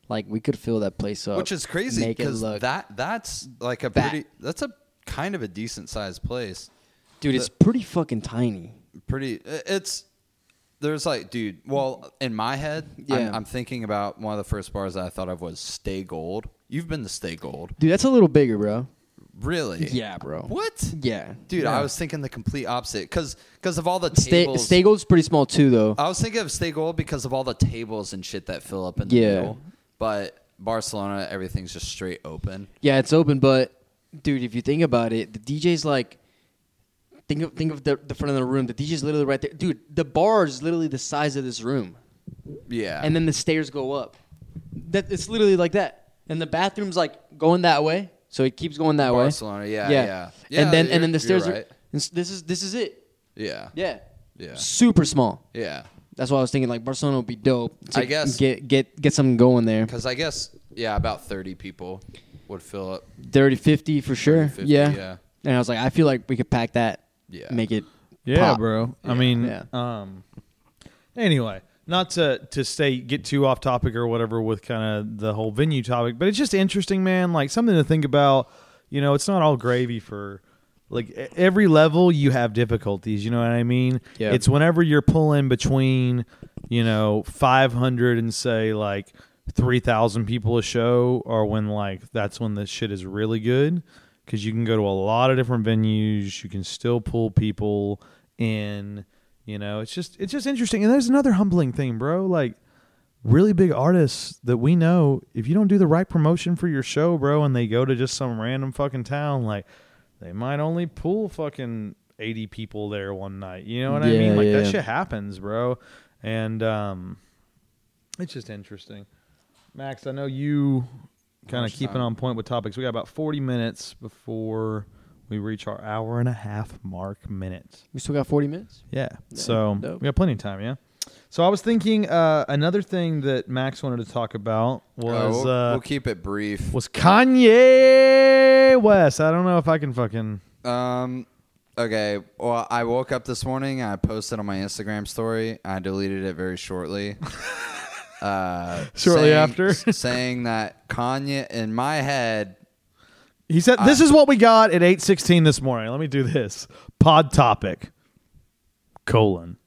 like we could fill that place up. which is crazy because that that's like a pretty that's a kind of a decent sized place. dude, it's pretty fucking tiny. pretty it's there's like dude well in my head Yeah. I'm, I'm thinking about one of the first bars that i thought of was stay gold you've been to stay gold Dude, that's a little bigger, bro. really Yeah, bro. what Yeah. dude Yeah. i was thinking the complete opposite because because of all the Stay tables Stay Gold's pretty small too though. i was thinking of stay gold because of all the tables and shit that fill up in the Yeah. middle but barcelona everything's just straight open Yeah, it's open, but dude, if you think about it, the DJ's like think of think of the, the front of the room. The DJ's literally right there. Dude, the bar is literally the size of this room. yeah And then the stairs go up. That it's literally like that. And the bathroom's like going that way. So it keeps going that way. barcelona yeah yeah yeah, and then and then the stairs right. are this is this is it. yeah Yeah. yeah Super small. yeah That's why I was thinking like Barcelona would be dope. to I guess- get get get something going there. because i guess yeah about 30 people would fill up 30 50 for sure. 50, yeah. yeah. And I was like I feel like we could pack that. Yeah. Make it Yeah, pop. bro. I mean, Yeah. um, anyway, not to to stay get too off topic or whatever with kind of the whole venue topic, but it's just interesting, man. Like something to think about. You know, it's not all gravy for like every level. You have difficulties. You know what I mean? Yeah. It's whenever you're pulling between, you know, 500 and say like. 3000 people a show or when like that's when the shit is really good because you can go to a lot of different venues you can still pull people in You know, it's just it's just interesting. And there's another humbling thing, bro. Like really big artists that we know, if you don't do the right promotion for your show, bro, and they go to just some random fucking town, like they might only pull fucking 80 people there one night. You know what I mean? Like that shit happens, bro. And um it's just interesting. Max, I know you kind of much keeping time? on point with topics. We got about 40 minutes before we reach our hour and a half mark minute. We still got 40 minutes. Yeah. Yeah, so dope. we got plenty of time, yeah. So I was thinking uh, another thing that Max wanted to talk about Uh, was we'll, uh, we'll keep it brief. was Kanye West. I don't know if I can fucking Um. Okay. Well, I woke up this morning. I posted on my Instagram story. I deleted it very shortly. [LAUGHS] Uh, Shortly saying- after? s- saying that Kanye in my head. He said, "This is what we got at eight sixteen this morning." Let me do this. Pod topic: colon.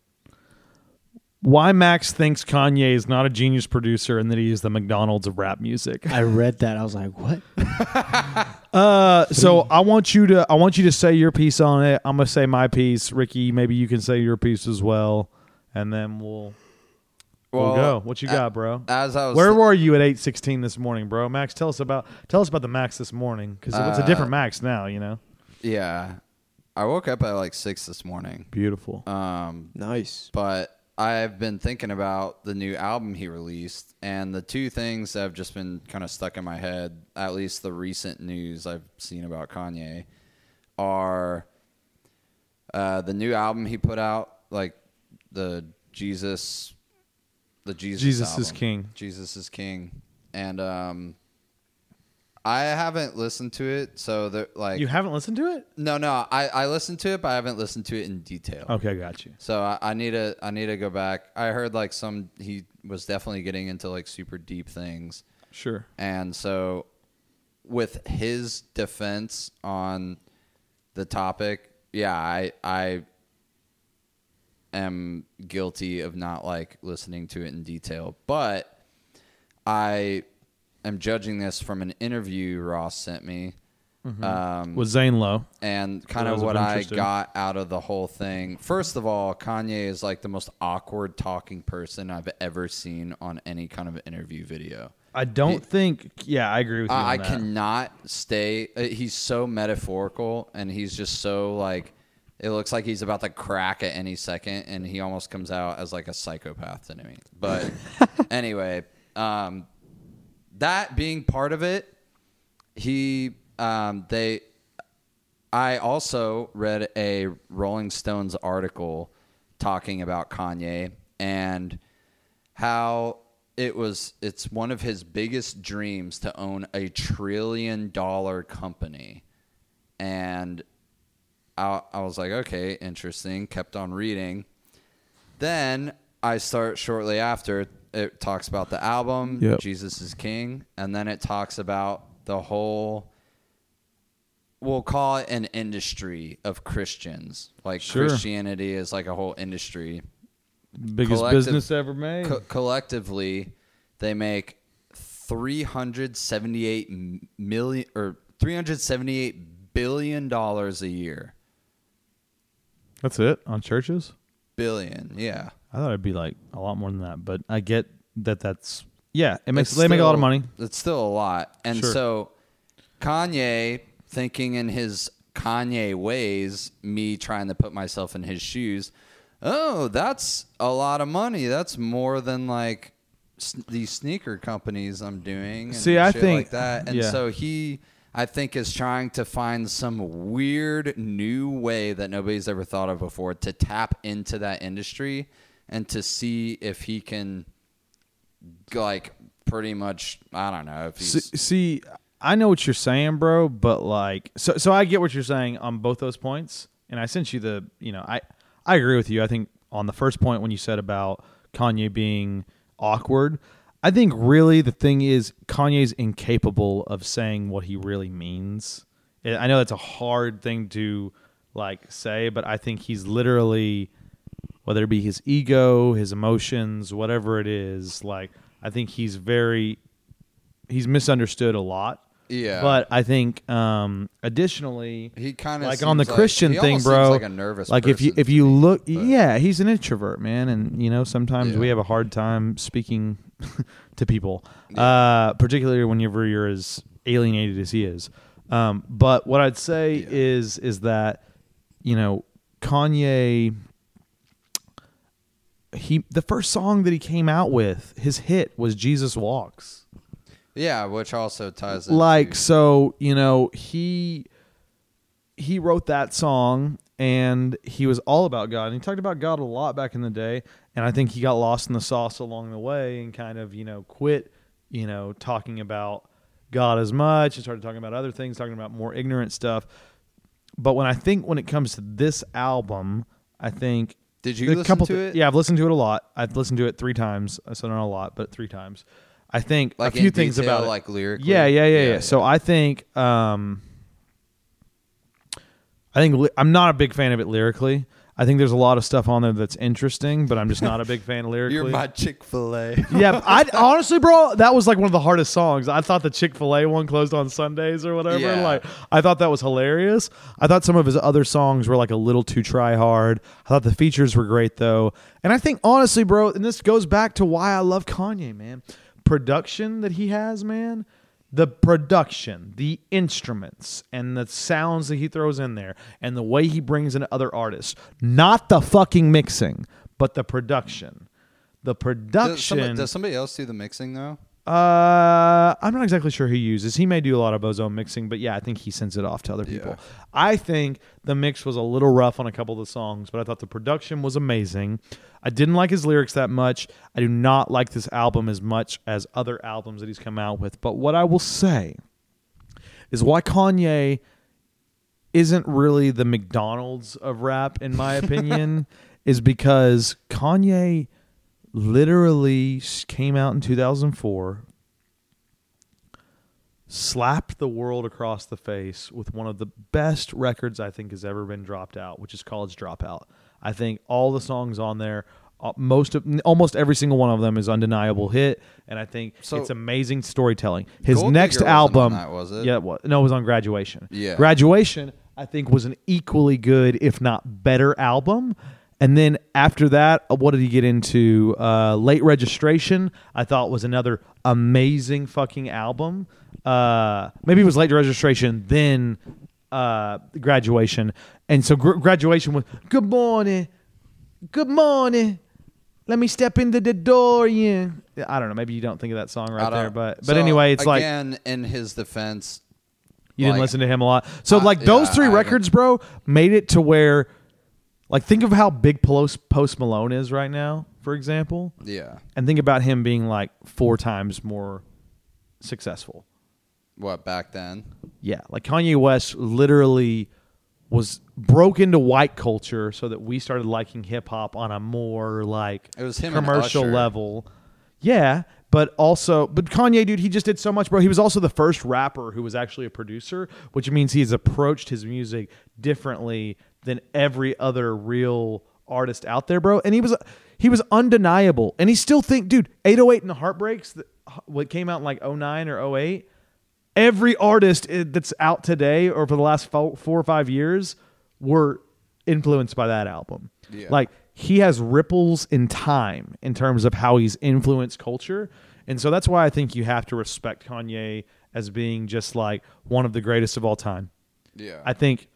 Why Max thinks Kanye is not a genius producer and that he is the McDonald's of rap music. I read that. I was like, what? [LAUGHS] Uh, so I want you to I want you to say your piece on it. I'm gonna say my piece. Ricky, maybe you can say your piece as well, and then we'll we'll Well, go. What you got, bro? As I was. Where were you at eight sixteen this morning, bro? Max, tell us about tell us about the Max this morning because it's a Uh, different Max now. You know, Yeah. I woke up at like six this morning. beautiful. Um, Nice. but I've been thinking about the new album he released, and the two things that have just been kind of stuck in my head, at least the recent news I've seen about Kanye, are uh, the new album he put out, like the Jesus, the Jesus, Jesus is. King. Jesus is King, and um, I haven't listened to it, so the like you haven't listened to it? no, no, I I listened to it, but I haven't listened to it in detail. Okay, got you. So I, I need to I need to go back. I heard like some he was definitely getting into like super deep things, Sure. and so with his defense on the topic, yeah, I I am guilty of not like listening to it in detail, but I am judging this from an interview Ross sent me. Um, Was Zane Lowe? and kind of what I got out of the whole thing. First of all, Kanye is like the most awkward talking person I've ever seen on any kind of interview video. I don't think. Yeah, I agree with you. I, I cannot stay. uh, He's so metaphorical, and he's just so like. It looks like he's about to crack at any second, and he almost comes out as like a psychopath to me. But [LAUGHS] anyway, um, that being part of it, he um, they I also read a Rolling Stones article talking about Kanye and how it was it's one of his biggest dreams to own a trillion dollar company. And I, I was like, okay, interesting. Kept on reading. Then I start shortly after. It talks about the album, Yep. Jesus is King, and then it talks about the whole. We'll call it an industry of Christians. Like Sure. Christianity is like a whole industry. biggest collective- business ever made. Co- collectively, they make 378 million or three hundred seventy-eight billion dollars a year. That's it on churches. Billion, yeah. I thought it'd be like a lot more than that, but I get that. That's yeah. It makes It's they make a lot of still- money. It's still a lot, and Sure. so Kanye thinking in his Kanye ways, me trying to put myself in his shoes. Oh, that's a lot of money. That's more than like s- these sneaker companies I'm doing. And See, I shit think- like that, and yeah. so he. I think is trying to find some weird new way that nobody's ever thought of before to tap into that industry and to see if he can like pretty much I don't know if See, he's see, I know what you're saying, bro, but like, so so I get what you're saying on both those points, and I sent you the, you know, I I agree with you. I think on the first point when you said about Kanye being awkward, I think really the thing is Kanye's incapable of saying what he really means. I I know that's a hard thing to like say, but I think he's literally whether it be his ego, his emotions, whatever it is, like I think he's very he's misunderstood a lot. Yeah. But I think um, additionally, He kind of like on the Christian he thing, bro. Seems like a nervous. like if you if you me, look, but- yeah, he's an introvert, man, and you know sometimes Yeah. we have a hard time speaking [LAUGHS] to people, uh, particularly whenever you're as alienated as he is. Um, but what I'd say Yeah. is is that you know Kanye. He the first song that he came out with, his hit was Jesus Walks. Yeah, which also ties into, like so you know he he wrote that song and he was all about god. And he talked about god a lot back in the day. And i think he got lost in the sauce along the way and kind of you know quit you know talking about god as much and started talking about other things talking about more ignorant stuff. But when i think when it comes to this album i think Did you a listen couple to thi- it? yeah i've listened to it a lot i've listened to it three times i said not a lot but three times i think like a few in things detail, about it like lyrically. yeah, yeah, yeah, yeah. So I think um I think li- I'm not a big fan of it lyrically. I think there's a lot of stuff on there that's interesting, but I'm just not a big fan [LAUGHS] lyrically. you're my Chick Fil A. yeah, I [LAUGHS] honestly, bro, that was like one of the hardest songs. I thought the Chick Fil A one closed on Sundays or whatever. Yeah. Like, I thought that was hilarious. I thought some of his other songs were like a little too try hard. I thought the features were great though, and I think honestly, bro, and this goes back to why I love Kanye, man. Production that he has, man. The production, the instruments, and the sounds that he throws in there, and the way he brings in other artists. Not the fucking mixing, but the production. The Does production. somebody, does somebody else do the mixing though? Uh, I'm not exactly sure who he uses. He may do a lot of Bozo mixing, but yeah, I think he sends it off to other people. Yeah. I think the mix was a little rough on a couple of the songs, but I thought the production was amazing. I didn't like his lyrics that much. I do not like this album as much as other albums that he's come out with. But what I will say is why Kanye isn't really the McDonald's of rap, in my [LAUGHS] opinion, is because Kanye literally came out in 2004, slapped the world across the face with one of the best records I think has ever been dropped out, which is College Dropout. I think all the songs on there, uh, most of almost every single one of them is undeniable hit, and I think So- it's amazing storytelling. His Gold next Digger wasn't on album, that, was it? yeah, it was. no, it was on Graduation. Yeah. Graduation, I think, was an equally good, if not better, album. And then after that, uh, what did he get into? Uh, Late Registration, I thought was another amazing fucking album. Uh, maybe it was Late Registration, then uh, Graduation. And so gr- Graduation was Good morning, good morning. Let me step into the door, yeah. I don't know. Maybe you don't think of that song right there, but but So, anyway, it's like again in his defense. you didn't listen to him a lot. So Uh, like those yeah, three I haven't. records, bro, made it to where like think of how big Post Malone is right now, for example, Yeah. and think about him being like four times more successful. What back then? Yeah, like Kanye West literally was broke into white culture so that we started liking hip hop on a more like It was him commercial level. Yeah, but also but Kanye dude, he just did so much, bro. He was also the first rapper who was actually a producer, which means he's approached his music differently than every other real artist out there, bro. And he was he was undeniable. And he still think, dude, 808 and the Heartbreaks that what came out in like 09 or 08 every artist eh, that's out today or for the last four or five years were influenced by that album. Yeah. Like he has ripples in time in terms of how he's influenced culture. And so that's why I think you have to respect Kanye as being just like one of the greatest of all time. Yeah. I think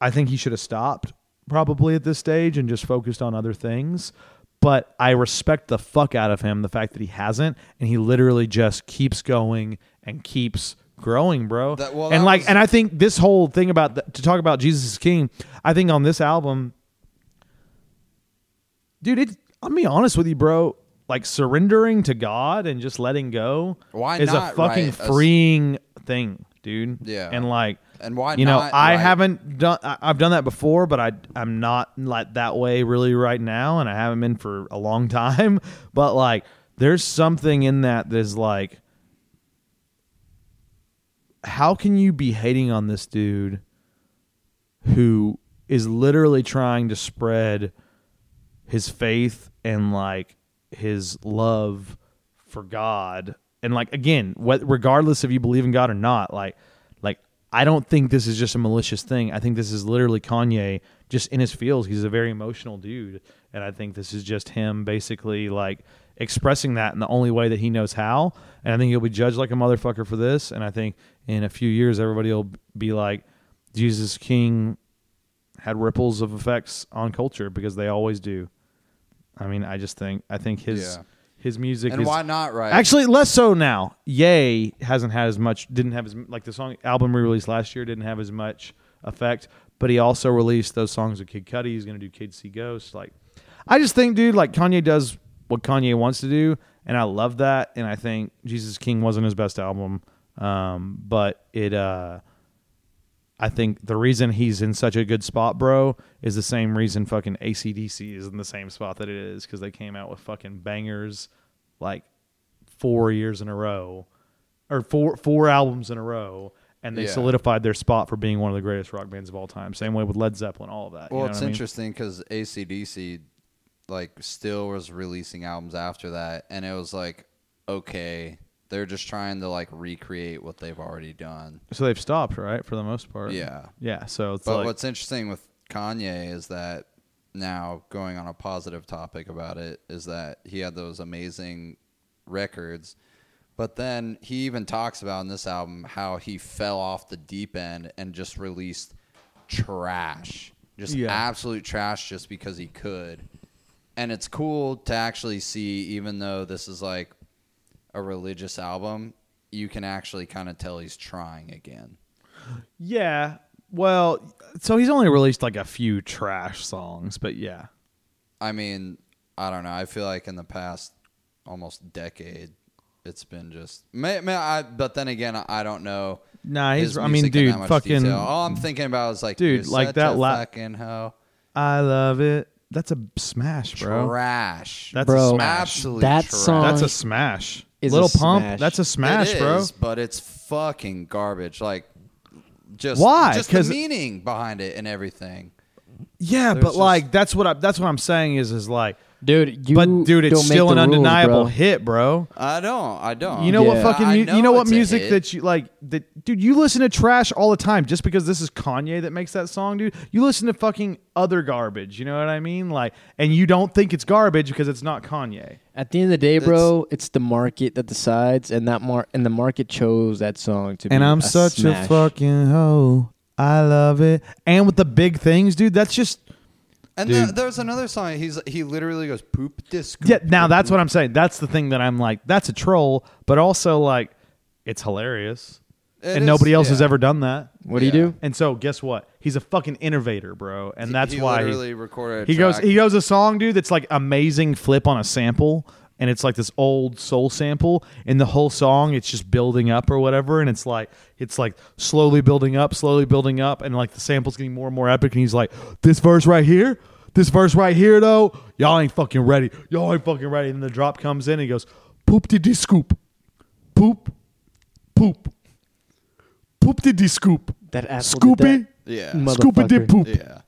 I think he should have stopped probably at this stage and just focused on other things. But I respect the fuck out of him, the fact that he hasn't, and he literally just keeps going and keeps growing, bro. That- well, and like, was- and I think this whole thing about the, to talk about Jesus is King, I think on this album, dude, it. Gonna be honest with you, bro. Like surrendering to God and just letting go Why is not a fucking a s- freeing thing, dude. Yeah. and like And why you know not I haven't done I, I've done that before, but I I'm not like that way really right now, and I haven't been for a long [LAUGHS] time. But like, there's something in that that's like, how can you be hating on this dude who is literally trying to spread his faith and like his love for God And like again, what regardless if you believe in God or not, like I don't think this is just a malicious thing. I think this is literally Kanye just in his feels. He's a very emotional dude, and I think this is just him basically like expressing that in the only way that he knows how. And I think he'll be judged like a motherfucker for this. And I think in a few years, everybody will be like, Jesus King had ripples of effects on culture because they always do. I mean, I just think I think his Yeah. His music And is why not, right? Actually, less so now. Yay hasn't had as much. Didn't have as like the song album we released last year didn't have as much effect. But he also released those songs with Kid Cudi. He's gonna do Kid See Ghost. Like, I just think, dude, like Kanye does what Kanye wants to do, and I love that. And I think Jesus King wasn't his best album, um, but it. uh I think the reason he's in such a good spot, bro, is the same reason fucking ACDC is in the same spot that it is because they came out with fucking bangers like four years in a row or four four albums in a row and they Yeah. solidified their spot for being one of the greatest rock bands of all time. Same way with Led Zeppelin, all of that. you Well, know it's what I mean? interesting because ACDC, like, still was releasing albums after that, and it was like, okay, they're just trying to like recreate what they've already done. So they've stopped, right, for the most part. Yeah. Yeah. So it's But like what's interesting with Kanye is that now going on a positive topic about it is that he had those amazing records, but then he even talks about in this album how he fell off the deep end and just released trash, just Yeah. absolute trash, just because he could. And it's cool to actually see, even though this is like a religious album, you can actually kind of tell he's trying again. yeah. Well, so he's only released like a few trash songs, but yeah. I mean, I don't know. I feel like in the past almost decade, it's been just. May, may I, but then again, I don't know. Nah, his he's. I mean, dude, that much fucking. detail. All I'm thinking about is like, Dude, like that la- fucking hoe. I love it. That's a smash, bro. Trash. That's Bro, a smash. Absolute That trash. song- That's a smash. Is a Lil Pump. smash. That's a smash, It bro. is, but it's fucking garbage. Like, just Why? Just the 'Cause- meaning behind it and everything. Yeah, but just- like that's what I that's what I'm saying is is like, dude. You but dude, it's still an the rules, undeniable bro. hit, bro. I don't. I don't. You know what fucking I mu- you know what music that you like that dude you listen to trash all the time just because this is Kanye that makes that song dude you listen to fucking other garbage you know what I mean like and you don't think it's garbage because it's not Kanye At the end of the day, bro, it's the market that decides, and that mar- and the market chose that song to be. and I'm a such smash. a fucking hoe I love it and with the big things dude that's just And Dude. the, there's another song. He's he literally goes poop disc. yeah now that's what I'm saying that's the thing that I'm like that's a troll but also like it's hilarious It and is, nobody else has yeah. ever done that What do you Yeah. do? and so guess what he's a fucking innovator bro and that's he why literally recorded. A He goes track. he goes a song, dude, that's like amazing flip on a sample. And it's like this old soul sample, and the whole song it's just building up or whatever, and it's like it's like slowly building up, slowly building up, and like the sample's getting more and more epic, and he's like, This verse right here, this verse right here though, y'all ain't fucking ready. Y'all ain't fucking ready. And the drop comes in and he goes, Poop diddy scoop. Poop. Poop. Poop diddy scoop. That asshole did Scoopy. Yeah. Scoopy did Motherfucker. poop. Yeah.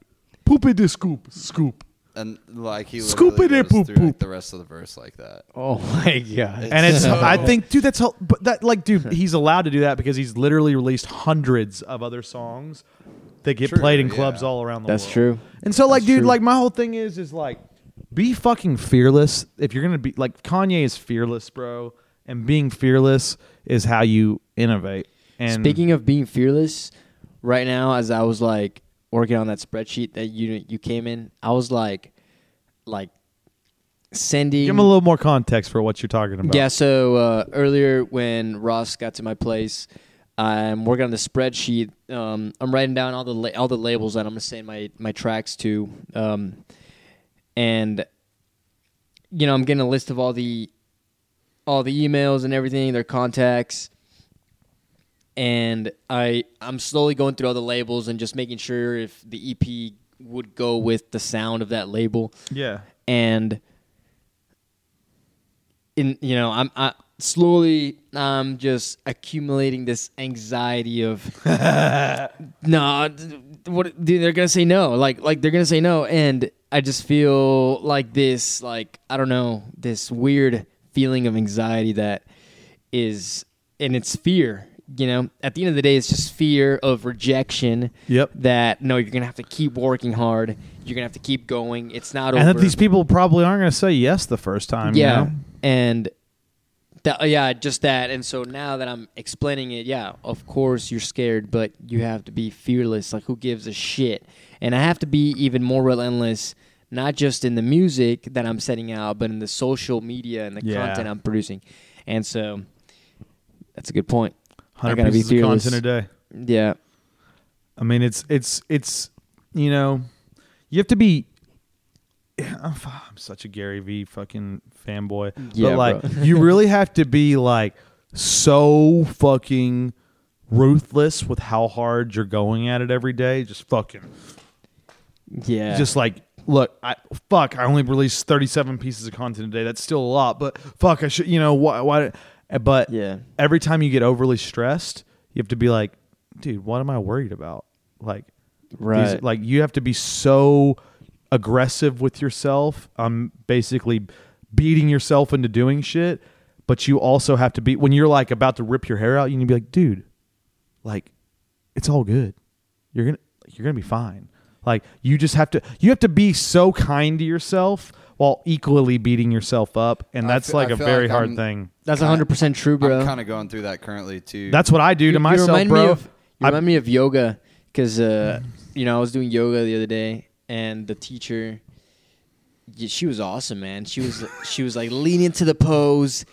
Poopy did scoop. Scoop. And like he Scoop it in, goes poop, through like, poop. the rest of the verse like that. Oh my god! and it's so- I think dude that's how but that like dude he's allowed to do that because he's literally released hundreds of other songs that get True, played in clubs all around the world. That's world. true. And so like That's dude true. like my whole thing is is like be fucking fearless if you're going to be like Kanye is fearless, bro, and being fearless is how you innovate. And Speaking of being fearless, right now as I was like working on that spreadsheet that you you came in, I was like, like sending. give him a little more context for what you're talking about. Yeah, so uh, earlier when Ross got to my place, I'm working on the spreadsheet. Um, I'm writing down all the la- all the labels that I'm gonna send my my tracks to, um, and you know I'm getting a list of all the all the emails and everything, their contacts, and I I'm slowly going through all the labels and just making sure if the EP would go with the sound of that label Yeah. and in you know i'm I, slowly i'm just accumulating this anxiety of [LAUGHS] no what dude, they're gonna say no like like they're gonna say no and i just feel like this like i don't know this weird feeling of anxiety that is and it's fear. You know, at the end of the day, it's just fear of rejection. Yep. That no, you're gonna have to keep working hard. You're gonna have to keep going. It's not And over. that these people probably aren't going to say yes the first time. you yeah, know? and that uh, yeah, just that. And so now that I'm explaining it, yeah, of course you're scared, but you have to be fearless. Like who gives a shit? And I have to be even more relentless, not just in the music that I'm setting out, but in the social media and the Yeah. content I'm producing. And so that's a good point. I 100 gotta be pieces of fearless. content a day. Yeah, I mean, it's it's it's you know, you have to be. [SIGHS] I'm, [SIGHS] I'm such a Gary Vee fucking fanboy, Yeah, but like bro. you really [LAUGHS] have to be like so fucking ruthless with how hard you're going at it every day. Just fucking, yeah, just like look, I fuck, I only released 37 pieces of content a day. That's still a lot, but fuck, I should, you know, why? why but yeah, every time you get overly stressed, you have to be like, dude, what am I worried about? Like, these- right. like you have to be so aggressive with yourself. Um, basically beating yourself into doing shit. But you also have to be when you're like about to rip your hair out. You need to be like, dude, like, it's all good. You're gonna you're gonna be fine. Like you just have to you have to be so kind to yourself while equally beating yourself up, and I that's fe- like I a feel very like hard I'm- thing. That's kinda- 100 percent true, bro. I'm kind of going through that currently too. That's what I do to myself, you remind bro. Me of, you I- remind me of yoga because uh, [SIGHS] you know I was doing yoga the other day, and the teacher, yeah, she was awesome, man. She was [LAUGHS] she was like lean into the pose,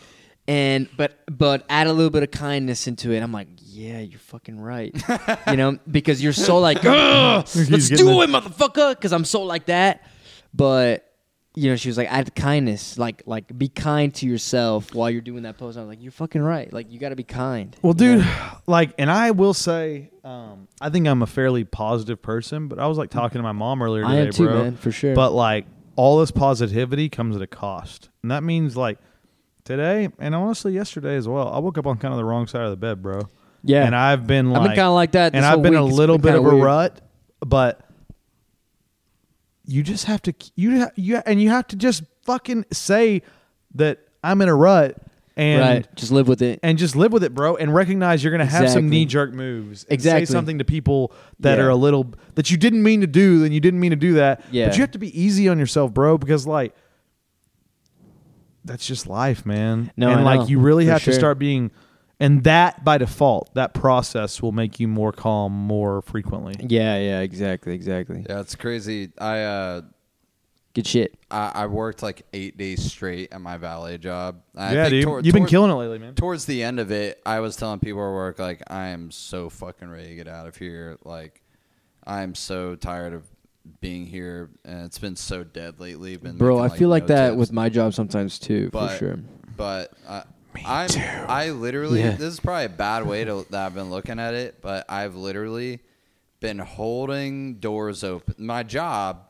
and but but add a little bit of kindness into it. I'm like, yeah, you're fucking right, [LAUGHS] you know, because you're so like, [LAUGHS] "Ugh, let's getting do the- it, motherfucker, because I'm so like that, but. You know, she was like, "Add kindness, like, like, be kind to yourself while you're doing that pose." I was like, "You're fucking right. Like, you got to be kind." Well, know? dude, like, and I will say, um, I think I'm a fairly positive person, but I was like talking to my mom earlier I today, am too, bro. man, for sure. But like, all this positivity comes at a cost, and that means like today, and honestly, yesterday as well. I woke up on kind of the wrong side of the bed, bro. Yeah. and I've been like, I've been kinda like that and I've been a week. It's little bit of a weird. rut, but you just have to you ha- you and you have to just fucking say that I'm in a rut and right. Just live with it. and just live with it, bro, and recognize you're gonna have some knee jerk moves. and Exactly. Say something to people that Yeah. are a little that you didn't mean to do, then you didn't mean to do that. Yeah. But you have to be easy on yourself, bro, because like that's just life, man. No, and I like know, you really for have sure. to start being and that by default, that process will make you more calm more frequently. Yeah, yeah, exactly, exactly. yeah, it's crazy. I uh, Good shit. I, I worked like eight days straight at my valet job. I yeah, think dude. tor- You've been tor- killing it lately, man. Towards the end of it, I was telling people at work like I am so fucking ready to get out of here. Like I am so tired of being here, and it's been so dead lately. Been Bro, making, I feel like no that tips. with my job sometimes too, But- for sure. but I, I'm I literally Yeah. this is probably a bad way to that I've been looking at it, but I've literally been holding doors open. My job,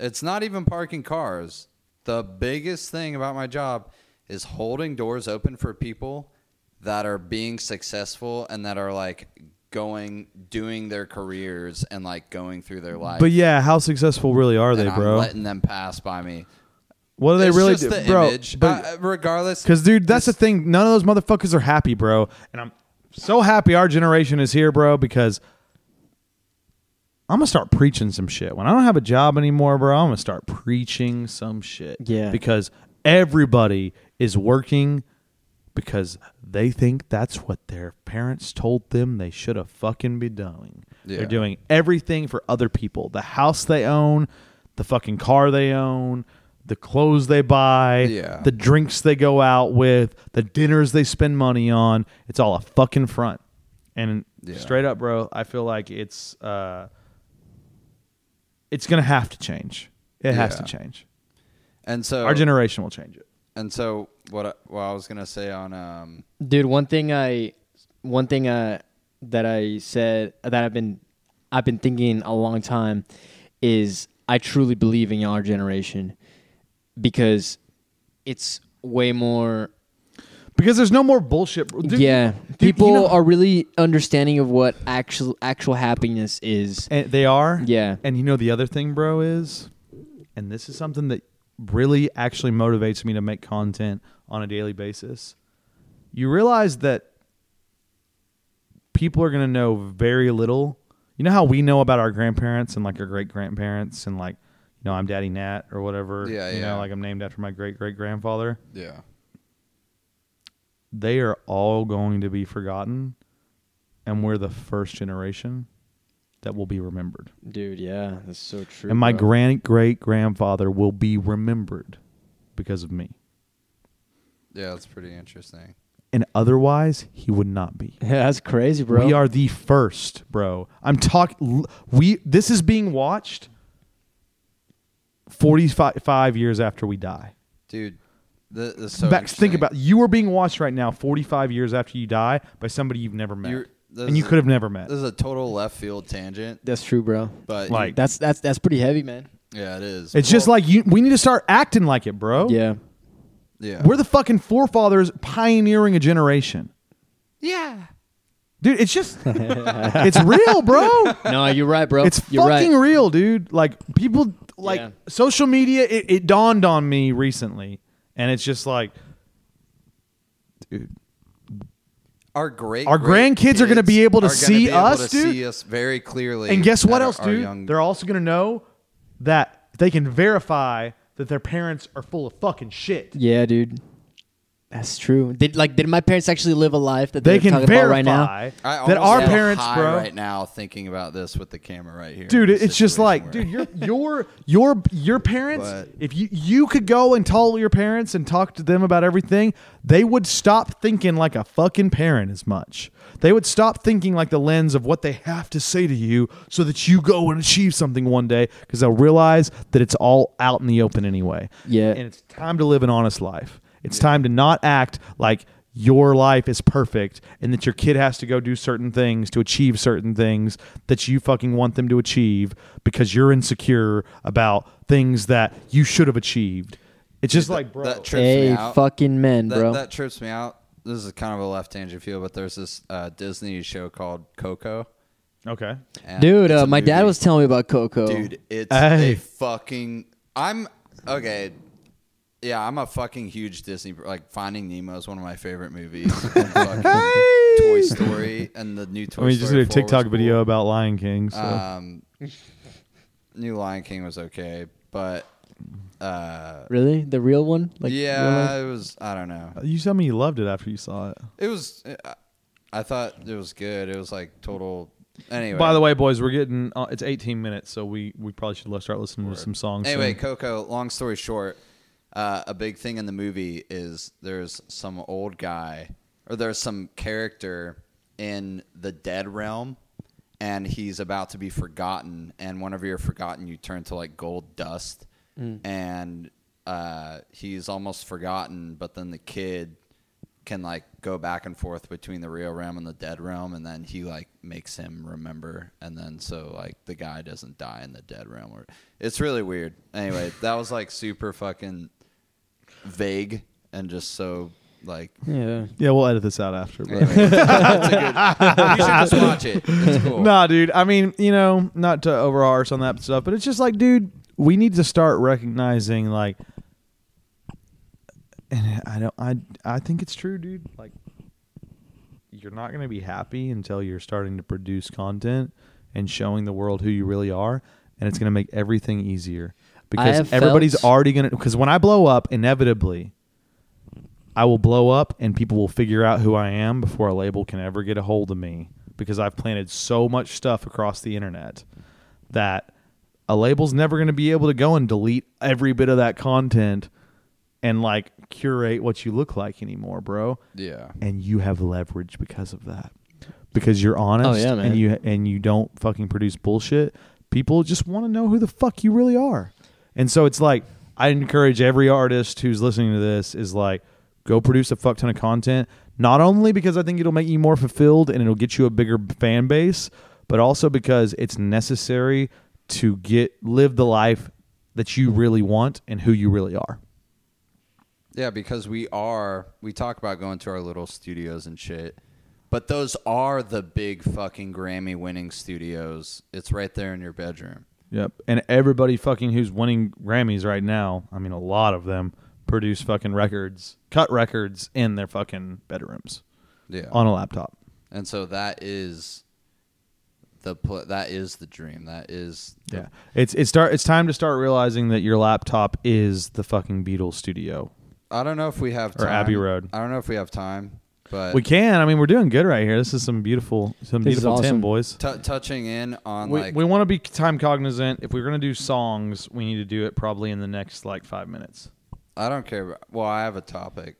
it's not even parking cars. The biggest thing about my job is holding doors open for people that are being successful and that are like going doing their careers and like going through their life. But yeah, how successful really are and they, I'm bro? letting them pass by me. What do they It's really just do, the bro? image. But Uh, regardless, Because, dude, that's this- the thing. None of those motherfuckers are happy, bro. And I'm so happy our generation is here, bro, because I'm going to start preaching some shit. When I don't have a job anymore, bro, I'm going to start preaching some shit. Yeah. Because everybody is working because they think that's what their parents told them they should have fucking be doing. Yeah. They're doing everything for other people. The house they own, the fucking car they own, the clothes they buy, Yeah. the drinks they go out with, the dinners they spend money on. It's all a fucking front. And Yeah. straight up, bro, I feel like it's uh it's gonna have to change. It has to change. and so Our generation will change it. And so what? I, what I was gonna say on um Dude, one thing I one thing uh that I said that I've been I've been thinking a long time is I truly believe in our generation because it's way more Because there's no more bullshit. Dude, yeah dude, people you know- are really understanding of what actual actual happiness is And they are. yeah And you know the other thing, bro, is, and this is something that really actually motivates me to make content on a daily basis. you realize that people are going to know very little. You know how we know about our grandparents and like our great grandparents and like, know, I'm Daddy Nat or whatever. Yeah, You yeah. know, like I'm named after my great great grandfather. Yeah. They are all going to be forgotten, and we're the first generation that will be remembered. Dude, yeah, that's so true. and my bro. grand great grandfather will be remembered because of me. Yeah, that's pretty interesting. And otherwise, he would not be. Yeah, [LAUGHS] that's crazy, bro. We are the first, bro. I'm talking. We this is being watched 45 years after we die. Dude, the, the so Back, think about you are being watched right now 45 years after you die by somebody you've never met. You're- and you could have never met. This is a total left field tangent, That's true, bro. but Like- That's that's that's pretty heavy, man. yeah, it is. It's just like you we need to start acting like it, bro. Yeah. yeah, We're the fucking forefathers pioneering a generation. yeah. Dude, it's just it's real, bro. [LAUGHS] No, you're right, bro. It's you're fucking right. real, dude. Like people like Yeah. social media it, it dawned on me recently and it's just like dude, Our great Our great grandkids are gonna be able to are see be able us, to dude. See us very clearly. and guess what at our- else, our dude? young- They're also going to know that they can verify that their parents are full of fucking shit. Yeah, dude. That's true. Did like did my parents actually live a life that They they're can talking verify about right now? I that our parents, high bro. right now thinking about this with the camera right here. Dude, it's just like, we're dude, your your your your parents. But- if you you could go and tell your parents and talk to them about everything, they would stop thinking like a fucking parent as much. They would stop thinking like the lens of what they have to say to you, so that you go and achieve something one day, because they'll realize that it's all out in the open anyway. Yeah. and it's time to live an honest life. It's time to not act like your life is perfect and that your kid has to go do certain things to achieve certain things that you fucking want them to achieve because you're insecure about things that you should have achieved. It's just like, bro. that trips me out. fucking men, that, bro. that trips me out. This is kind of a left tangent feel, but there's this uh, Disney show called Coco. okay. and Dude, uh, a my dad was telling me about Coco. Dude, it's Hey. a fucking. I'm okay. Yeah, I'm a fucking huge Disney. Like Finding Nemo is one of my favorite movies. [LAUGHS] and Toy Story and the new Toy I mean, you just did a TikTok video cool. about Lion King. So. Um, new Lion King was okay, but uh, Really? The real one? Like yeah, life? it was. I don't know. you told me you loved it after you saw it. It was. uh, I thought it was good. It was like total. Anyway. By the way, boys, we're getting uh, it's 18 minutes, so we we probably should start listening to some songs. Anyway, soon. Coco. Long story short, uh, a big thing in the movie is there's some old guy, or there's some character in the dead realm, and he's about to be forgotten. And whenever you're forgotten, you turn to like gold dust, and uh, he's almost forgotten. But then the kid can like go back and forth between the real realm and the dead realm and then he like makes him remember and then so like the guy doesn't die in the dead realm or it's really weird anyway that was like super fucking vague and just so like yeah. yeah, we'll edit this out after. But. [LAUGHS] anyway, it's a good, you should just watch it it's cool Nah, dude. I mean, you know, not to overarch on that stuff, but it's just like, dude, we need to start recognizing like and I don't I I think it's true, dude. Like you're not going to be happy until you're starting to produce content and showing the world who you really are, and it's going to make everything easier because everybody's felt- already going to because when I blow up, inevitably I will blow up and people will figure out who I am before a label can ever get a hold of me because I've planted so much stuff across the internet that a label's never going to be able to go and delete every bit of that content and like curate what you look like anymore, bro. yeah And you have leverage because of that. Because you're oh, honest Oh, yeah, man. and you and you don't fucking produce bullshit. People just want to know who the fuck you really are. And so it's like I encourage every artist who's listening to this is like go produce a fuck ton of content. Not only because I think it'll make you more fulfilled and it'll get you a bigger fan base, but also because it's necessary to get live the life that you really want and who you really are. Yeah, because we are we talk about going to our little studios and shit. But those are the big fucking Grammy winning studios. It's right there in your bedroom. Yep. And everybody fucking who's winning Grammys right now, I mean, a lot of them, produce fucking records, cut records in their fucking bedrooms Yeah. on a laptop. and so that is the pl- that is the dream. That is Yeah, it's it's start it's time to start realizing that your laptop is the fucking Beatles studio. I don't know if we have time. Or. Abbey Road. I don't know if we have time, but We can. I mean, we're doing good right here. This is some beautiful, some This is beautiful Tim awesome. boys. t- touching in on We, like we want to be time cognizant. If we're gonna do songs, we need to do it probably in the next like five minutes. I don't care. About, well, I have a topic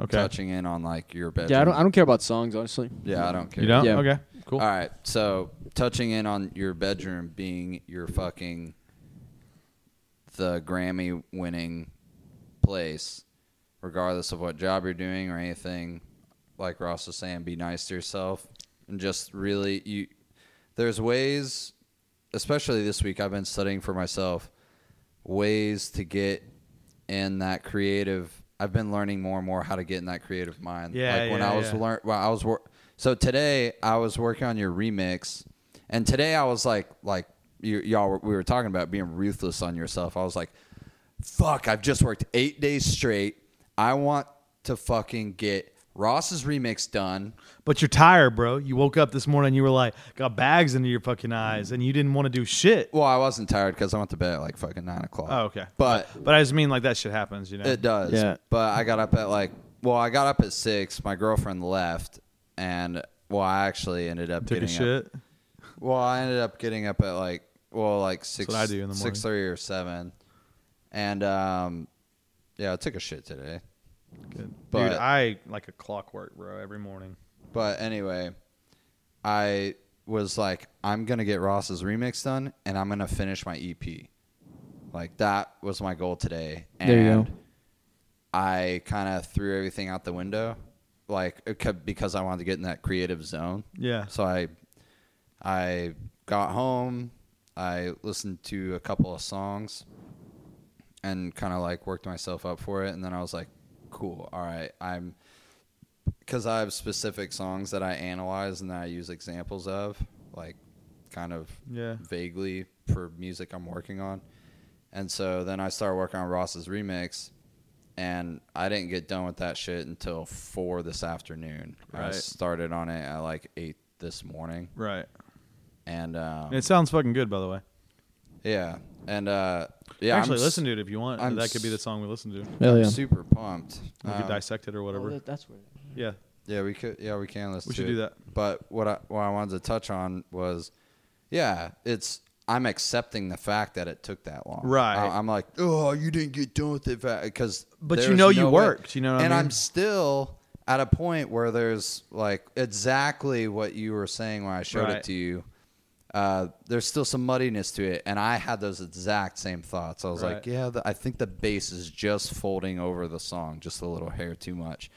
Okay. touching in on like your bedroom. Yeah, I don't. I don't care about songs, honestly. Yeah, I don't care. You don't? Yeah. Okay. Cool. All right. So touching in on your bedroom being your fucking the Grammy winning place, regardless of what job you're doing or anything. Like Ross was saying, be nice to yourself and just really you. There's ways, especially this week. I've been studying for myself ways to get in that creative. I've been learning more and more how to get in that creative mind. Yeah, like when yeah, I was yeah. learn. Well, I was wor- so today I was working on your remix, and today I was like, like you, y'all, were, we were talking about being ruthless on yourself. I was like, fuck, I've just worked eight days straight. I want to fucking get Ross's remix done. But you're tired, bro. You woke up this morning. You were like, got bags into your fucking eyes, and you didn't want to do shit. Well, I wasn't tired because I went to bed at like fucking nine o'clock. Oh, okay. But But I just mean like that shit happens, you know. It does. Yeah. But I got up at like, well, I got up at six. My girlfriend left, and well, I actually ended up Took a getting shit. Up, well, I ended up getting up at like, well, like six. what I do in the Six thirty or seven, and um, yeah, I took a shit today. Good. But- Dude, I like a clockwork, bro, every morning. But anyway, I was like, I'm gonna get Ross's remix done, and I'm gonna finish my EP. Like that was my goal today. And There you go. I kind of threw everything out the window, like because I wanted to get in that creative zone. Yeah. So I, I got home. I listened to a couple of songs, and kind of like worked myself up for it. And then I was like, cool. All right, I'm because I have specific songs that I analyze and that I use examples of, like kind of Yeah. vaguely for music I'm working on. And so then I started working on Ross's remix, and I didn't get done with that shit until four this afternoon. I started on it at like eight this morning, Right. and um, It sounds fucking good, by the way. yeah, and uh, yeah, I'm Actually, s- listen to it if you want. I'm that could be the song we listen to. Hell I'm yeah. super pumped. We could Um, dissect it or whatever. Oh, that's where. yeah. Yeah, we could. Yeah, we can listen. We to should it. do that. But what I what I wanted to touch on was, yeah, it's I'm accepting the fact that it took that long. Right. I, am like, oh, you didn't get done with it because. But you there's know you way- worked, you know what I and mean? I'm still at a point where there's like exactly what you were saying when I showed Right. it to you. Uh, there's still some muddiness to it, and I had those exact same thoughts. I was Right. like, yeah, the, I think the bass is just folding over the song just a little hair too much.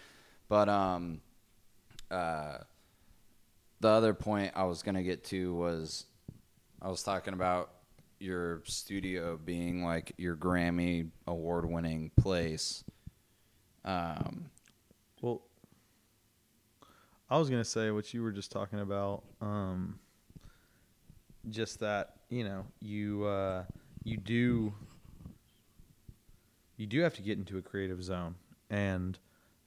But um, uh, the other point I was gonna get to was I was talking about your studio being like your Grammy award winning place. Um, Well, I was gonna say what you were just talking about. Um, just that you know you uh, you do you do have to get into a creative zone, and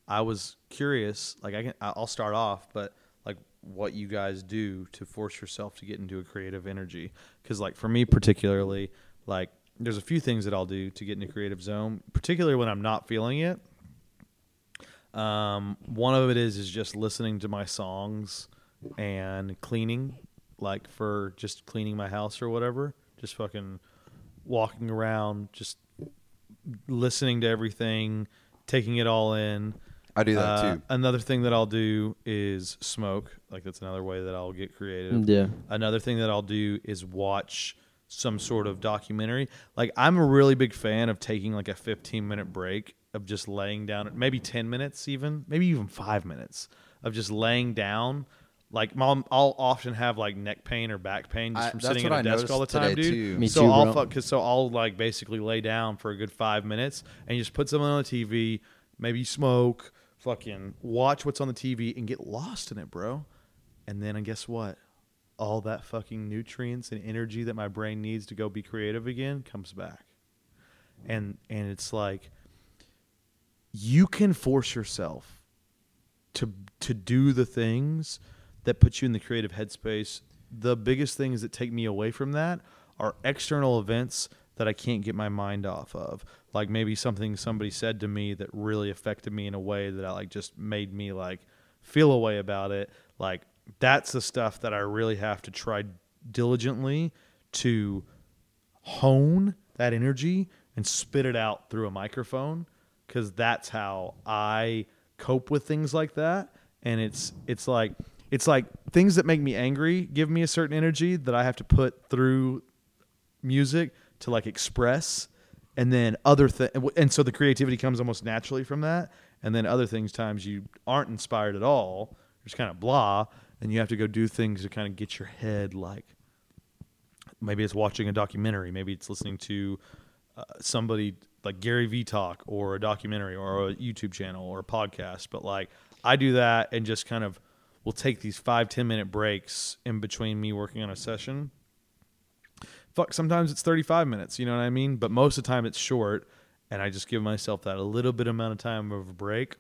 I was curious. Like I can, I'll start off, but like what you guys do to force yourself to get into a creative energy. Because like for me particularly, like there's a few things that I'll do to get into creative zone, particularly when I'm not feeling it. Um, one of it is is just listening to my songs and cleaning, like for just cleaning my house or whatever. Just fucking walking around, just listening to everything, taking it all in. I do that Uh, too. Another thing that I'll do is smoke. Like that's another way that I'll get creative. Yeah. Another thing that I'll do is watch some sort of documentary. Like I'm a really big fan of taking like a 15 minute break of just laying down, maybe 10 minutes even, maybe even 5 minutes of just laying down. Like mom, I'll often have like neck pain or back pain just I- from that's sitting what at a I desk all the time, dude. too. Me so too, I'll bro. fuck, cause so I'll like basically lay down for a good five minutes and you just put something on the TV, maybe smoke, fucking watch what's on the TV and get lost in it, bro. And then and guess what? All that fucking nutrients and energy that my brain needs to go be creative again comes back. And and it's like you can force yourself to to do the things that puts you in the creative headspace. The biggest things that take me away from that are external events that I can't get my mind off of. Like maybe something somebody said to me that really affected me in a way that I like just made me like feel a way about it. Like that's the stuff that I really have to try diligently to hone that energy and spit it out through a microphone because that's how I cope with things like that. And it's it's like it's like things that make me angry give me a certain energy that I have to put through music to like express. And then other th- and so the creativity comes almost naturally from that. And then other things times you aren't inspired at all just kind of blah and you have to go do things to kind of get your head like maybe it's watching a documentary maybe it's listening to uh, somebody like Gary Vee talk or a documentary or a YouTube channel or a podcast. But like I do that and just kind of will take these five ten minute breaks in between me working on a session fuck sometimes it's 35 minutes you know what i mean but most of the time it's short and i just give myself that a little bit amount of time of a break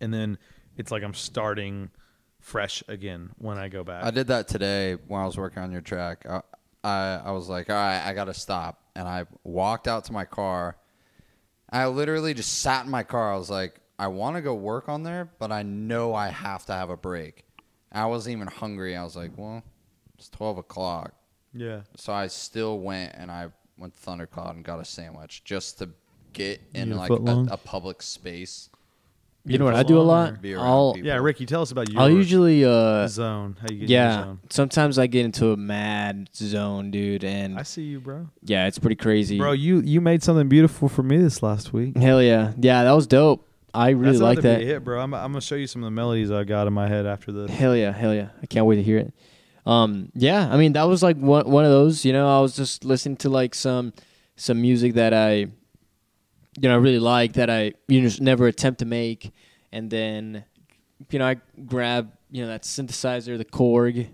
and then it's like i'm starting fresh again when i go back I did that today when I was working on your track. I, I, I was like, all right, I got to stop. And I walked out to my car. I literally just sat in my car. I was like, I want to go work on there, but I know I have to have a break. I wasn't even hungry. I was like, well, it's 12 o'clock. yeah So I still went and I went to Thundercloud and got a sandwich just to get in You a like foot long? a, a public space. You know what I do a lot? Be around I'll people. yeah ricky tell us about your I'll usually uh zone how you get in your yeah. zone Sometimes I get into a mad zone, dude, and i see you bro yeah, it's pretty crazy. bro you you made something beautiful for me this last week Hell yeah, yeah, that was dope. I really That's like that. hit bro I'm, I'm gonna show you some of the melodies i got in my head after this Hell yeah, hell yeah. I can't wait to hear it. Um, yeah, I mean that was like one one of those. You know, I was just listening to like some some music that I, you know, I really like that I you know just never attempt to make, and then, you know, I grab you know that synthesizer, the Korg,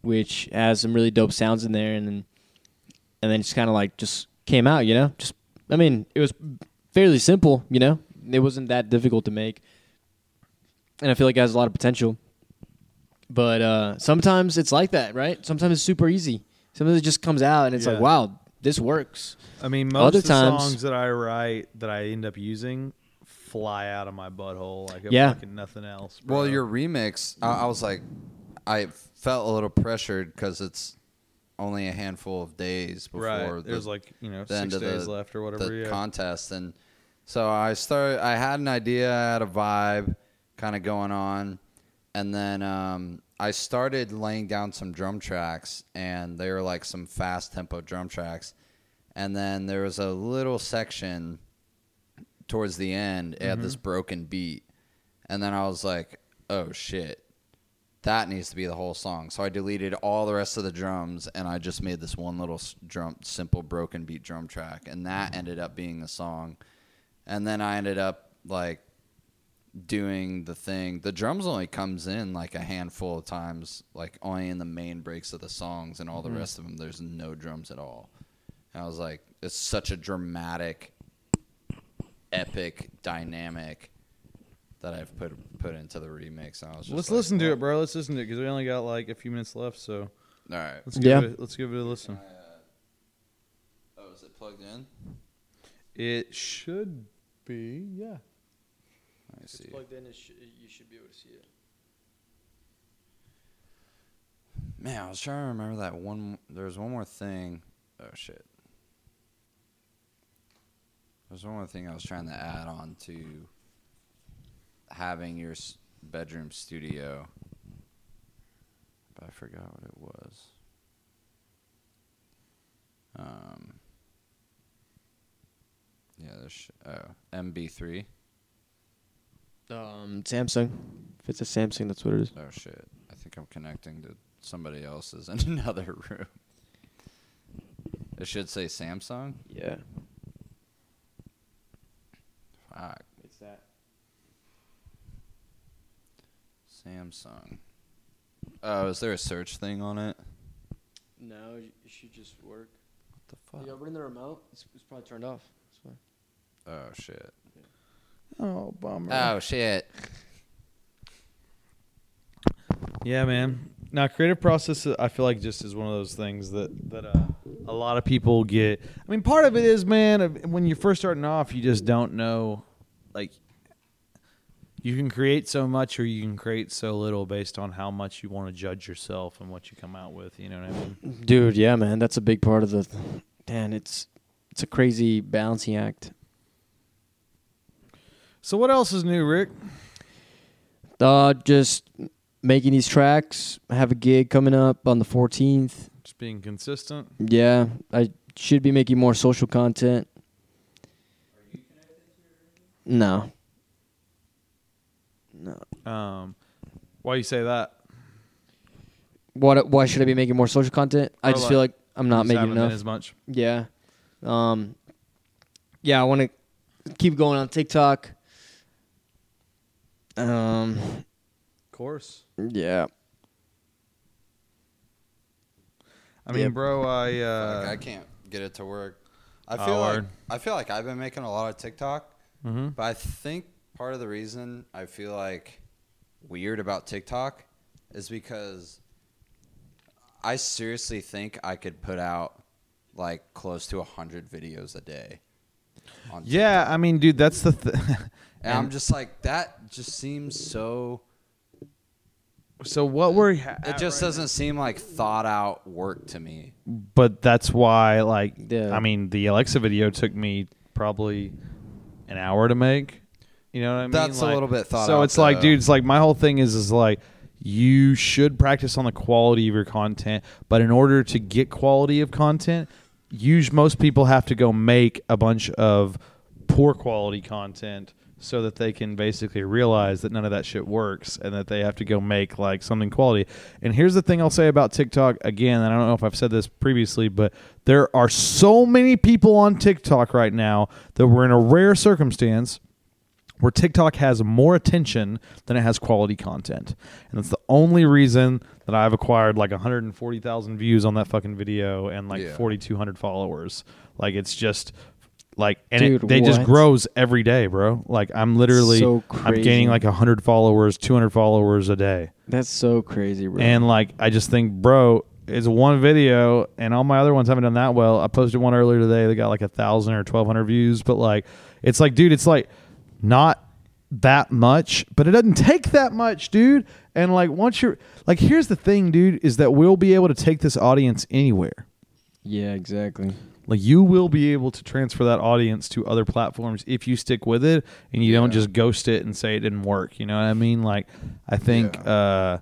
which has some really dope sounds in there, and then and then just kind of like just came out. You know, just I mean it was fairly simple. You know, it wasn't that difficult to make, and I feel like it has a lot of potential. But uh, sometimes it's like that, right? Sometimes it's super easy. Sometimes it just comes out and it's Yeah. like, wow, this works. I mean, most Other of the times- songs that I write that I end up using fly out of my butthole like Yeah. fucking nothing else. Bro. Well, your remix, I, I was like, I felt a little pressured because it's only a handful of days before right. the, There's like you know the six days the, left or whatever. the yeah. contest, and so I started. I had an idea, I had a vibe, kind of going on, and then um, I started laying down some drum tracks, and they were like some fast tempo drum tracks, and then there was a little section towards the end. It had Mm-hmm. this broken beat, and then I was like, "Oh shit." That needs to be the whole song. So I deleted all the rest of the drums and I just made this one little s- drum, simple broken beat drum track, and that ended up being the song. And then I ended up like doing the thing. The drums only comes in like a handful of times, like only in the main breaks of the songs, and all the mm-hmm. rest of them there's no drums at all. And I was like, it's such a dramatic, epic, dynamic that I've put put into the remix. And I was just Let's like, listen to well, it, bro. Let's listen to it because we only got like a few minutes left. So All right. let's give Yeah. it. Let's give it a listen. Uh, oh, is it plugged in? It should be. Yeah. Let me see. It's plugged in. You should be able to see it. Man, I was trying to remember that one. There was one more thing. Oh shit. There's one more thing I was trying to add on to having your s- bedroom studio, but I forgot what it was. Um. Yeah, there's sh- oh MB3. Um, Samsung. If it's a Samsung, that's what it is. Oh shit! I think I'm connecting to somebody else's in [LAUGHS] another room. It should say Samsung. Yeah, Fuck, it's that. Samsung. Oh, is there a search thing on it? No, it should just work. What the fuck? Yeah, but in the remote, it's, it's probably turned off. That's why. Oh shit! Oh, bummer. Oh shit. Yeah, man. Now, creative process, I feel like just is one of those things that that uh, a lot of people get. I mean, part of it is, man, when you're first starting off, you just don't know, like. You can create so much, or you can create so little, based on how much you want to judge yourself and what you come out with. You know what I mean? Dude, yeah, man, that's a big part of the. Man, it's it's a crazy balancing act. So, what else is new, Rick? Uh, just making these tracks. I have a gig coming up on the 14th. Just being consistent. Yeah, I should be making more social content. No. No. Um, why you say that? What? Why should I be making more social content? I Or just like- feel like I'm not making enough. as much. Yeah. Um. Yeah, I want to keep going on TikTok. Um. Of course. Yeah. I mean, Yep. bro, I uh, Like, I can't get it to work. I Oh, feel like word. I feel like I've been making a lot of TikTok, mhm. but I think part of the reason I feel like weird about TikTok is because I seriously think I could put out like close to a hundred videos a day. On Yeah, TikTok. I mean, dude, that's the th- [LAUGHS] and I'm just like that. Just seems so. so what were ha- It just doesn't seem like thought out work to me. but that's why like Yeah. I mean, the Alexa video took me probably an hour to make. You know what I mean? That's a little bit thought So out, it's like, dude, it's like my whole thing is is like you should practice on the quality of your content, but in order to get quality of content, use most people have to go make a bunch of poor quality content so that they can basically realize that none of that shit works and that they have to go make like something quality. And here's the thing I'll say about TikTok again, and I don't know if I've said this previously, but there are so many people on TikTok right now that we're in a rare circumstance where TikTok has more attention than it has quality content. And that's the only reason that I've acquired like 140,000 views on that fucking video and like Yeah. 4,200 followers. Like it's just like, and Dude, it, they just grows every day, bro. Like I'm literally, So I'm gaining like 100 followers, 200 followers a day. That's so crazy, bro. And like, I just think, bro, it's one video, and all my other ones haven't done that well. I posted one earlier today that got like a thousand or twelve hundred views, but like, it's like, dude, it's like not that much, but it doesn't take that much, dude. And like, once you're like, here's the thing, dude, is that we'll be able to take this audience anywhere. yeah, exactly. Like you will be able to transfer that audience to other platforms if you stick with it and you don't just ghost it and say it didn't work. You know what I mean? Like I think uh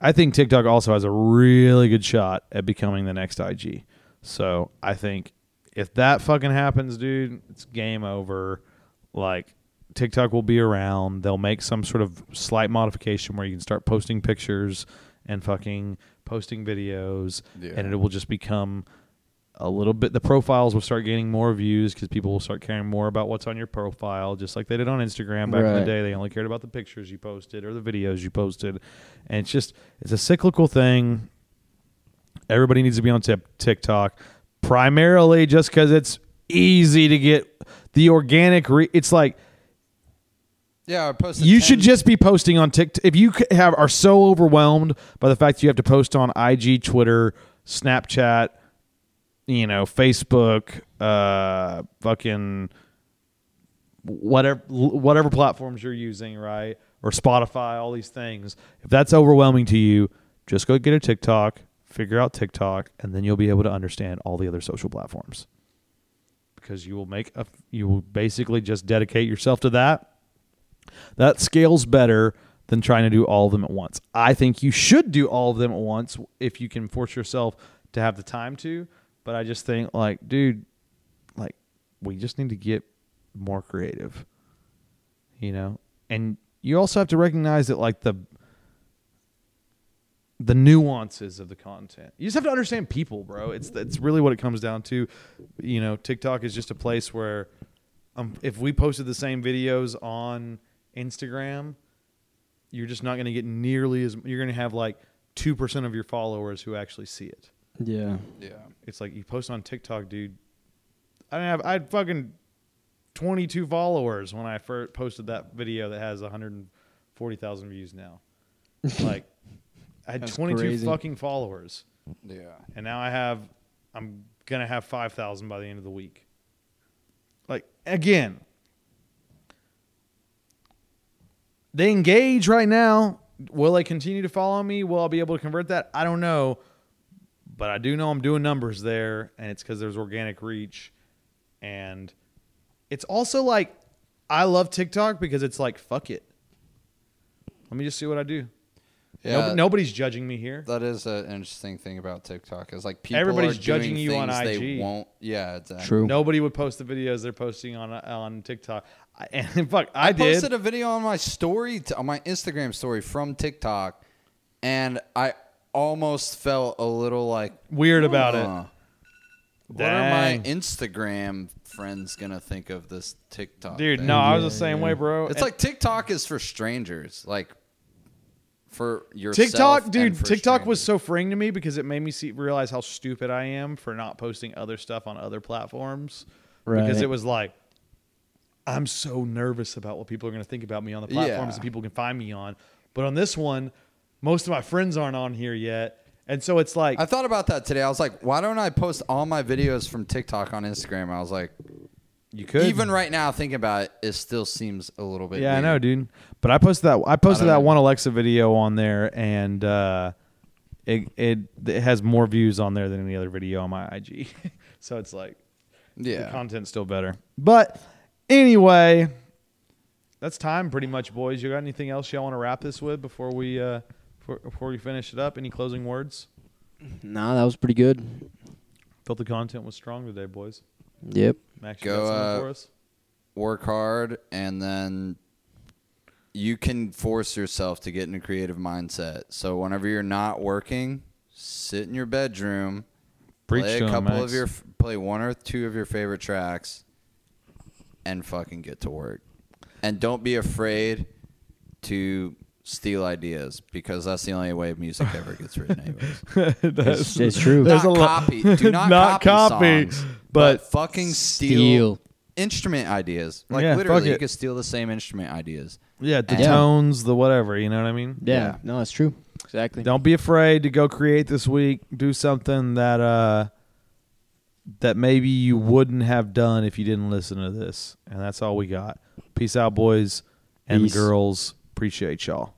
I think TikTok also has a really good shot at becoming the next IG. So I think if that fucking happens, dude, it's game over. Like TikTok will be around. They'll make some sort of slight modification where you can start posting pictures and fucking posting videos Yeah. and it will just become a little bit the profiles will start gaining more views because people will start caring more about what's on your profile just like they did on instagram back in the day they only cared about the pictures you posted or the videos you posted and it's just it's a cyclical thing everybody needs to be on tip, tiktok primarily just because it's easy to get the organic re- it's like Yeah, I posted. you 10 should just be posting on TikTok. If you have are so overwhelmed by the fact that you have to post on IG, Twitter, Snapchat, you know, Facebook, uh, fucking whatever whatever platforms you're using, right, or Spotify, all these things. If that's overwhelming to you, just go get a TikTok, figure out TikTok, and then you'll be able to understand all the other social platforms. Because you will make a, you will basically just dedicate yourself to that that scales better than trying to do all of them at once. I think you should do all of them at once if you can force yourself to have the time to. But I just think, like, dude, like, we just need to get more creative, you know? And you also have to recognize that, like, the the nuances of the content. You just have to understand people, bro. It's it's really what it comes down to. You know, TikTok is just a place where um, if we posted the same videos on Instagram, you're just not going to get nearly as you're going to have like 2% of your followers who actually see it. Yeah. Yeah. It's like you post on TikTok, dude. I don't have I had fucking 22 followers when I first posted that video that has 140,000 views now. [LAUGHS] Like, I had That's 22 crazy. fucking followers, Yeah. and now I have. I'm gonna have 5,000 by the end of the week. Like again, they engage right now. Will they continue to follow me? Will I be able to convert that? I don't know. But I do know I'm doing numbers there, and it's because there's organic reach. And it's also like, I love TikTok because it's like, fuck it. Let me just see what I do. Yeah. Nob- nobody's judging me here. That is an interesting thing about TikTok. Is like people Everybody's are judging doing you on things IG. They won't. Yeah, exactly. True. Nobody would post the videos they're posting on on TikTok. I, [LAUGHS] and fuck, I, I, did. posted a video on my story, t- on my Instagram story from TikTok, and I almost felt a little like Weird about it. "Huh, What are my Dang. Instagram friends gonna think of this TikTok? Dude, thing? no, I was the same yeah. way, bro. It's And like TikTok is for strangers, like for yourself. TikTok, and dude. for TikTok was strangers. so freeing to me because it made me see realize how stupid I am for not posting other stuff on other platforms. Because Right. it was like, I'm so nervous about what people are going to think about me on the platforms Yeah. that people can find me on. But on this one, most of my friends aren't on here yet, and so it's like, I thought about that today. I was like, why don't I post all my videos from TikTok on Instagram? I was like, you could even right now, thinking about it, it still seems a little bit. Yeah, I know, dude. But I posted that. I posted don't that know. one Alexa video on there, and uh, it, it it has more views on there than any other video on my IG. [LAUGHS] so it's like yeah, the content's still better. But anyway, that's time, pretty much, boys. You got anything else y'all want to wrap this with before we uh, before, before we finish it up? Any closing words? Nah, that was pretty good. Felt the content was strong today, boys. Yep. Max, you Go, got something uh, for us? Work hard, and then you can force yourself to get in a creative mindset. So whenever you're not working, sit in your bedroom, Preach play to a 'em, couple Max. of your play one or two of your favorite tracks, and fucking get to work. And don't be afraid to steal ideas because that's the only way music ever gets written, anyways. [LAUGHS] It's, it's true. There's not a lo- copy. Do [LAUGHS] not, Not copy, copy, songs, but but, fucking steal, steal. instrument ideas. Like Yeah, literally, you could steal the same instrument ideas. Yeah, the Yeah. tones, the whatever. You know what I mean? Yeah. Yeah. No, it's true. Exactly. Don't be afraid to go create this week. Do something that uh that maybe you wouldn't have done if you didn't listen to this. And that's all we got. Peace out, boys and Peace. girls. Appreciate y'all.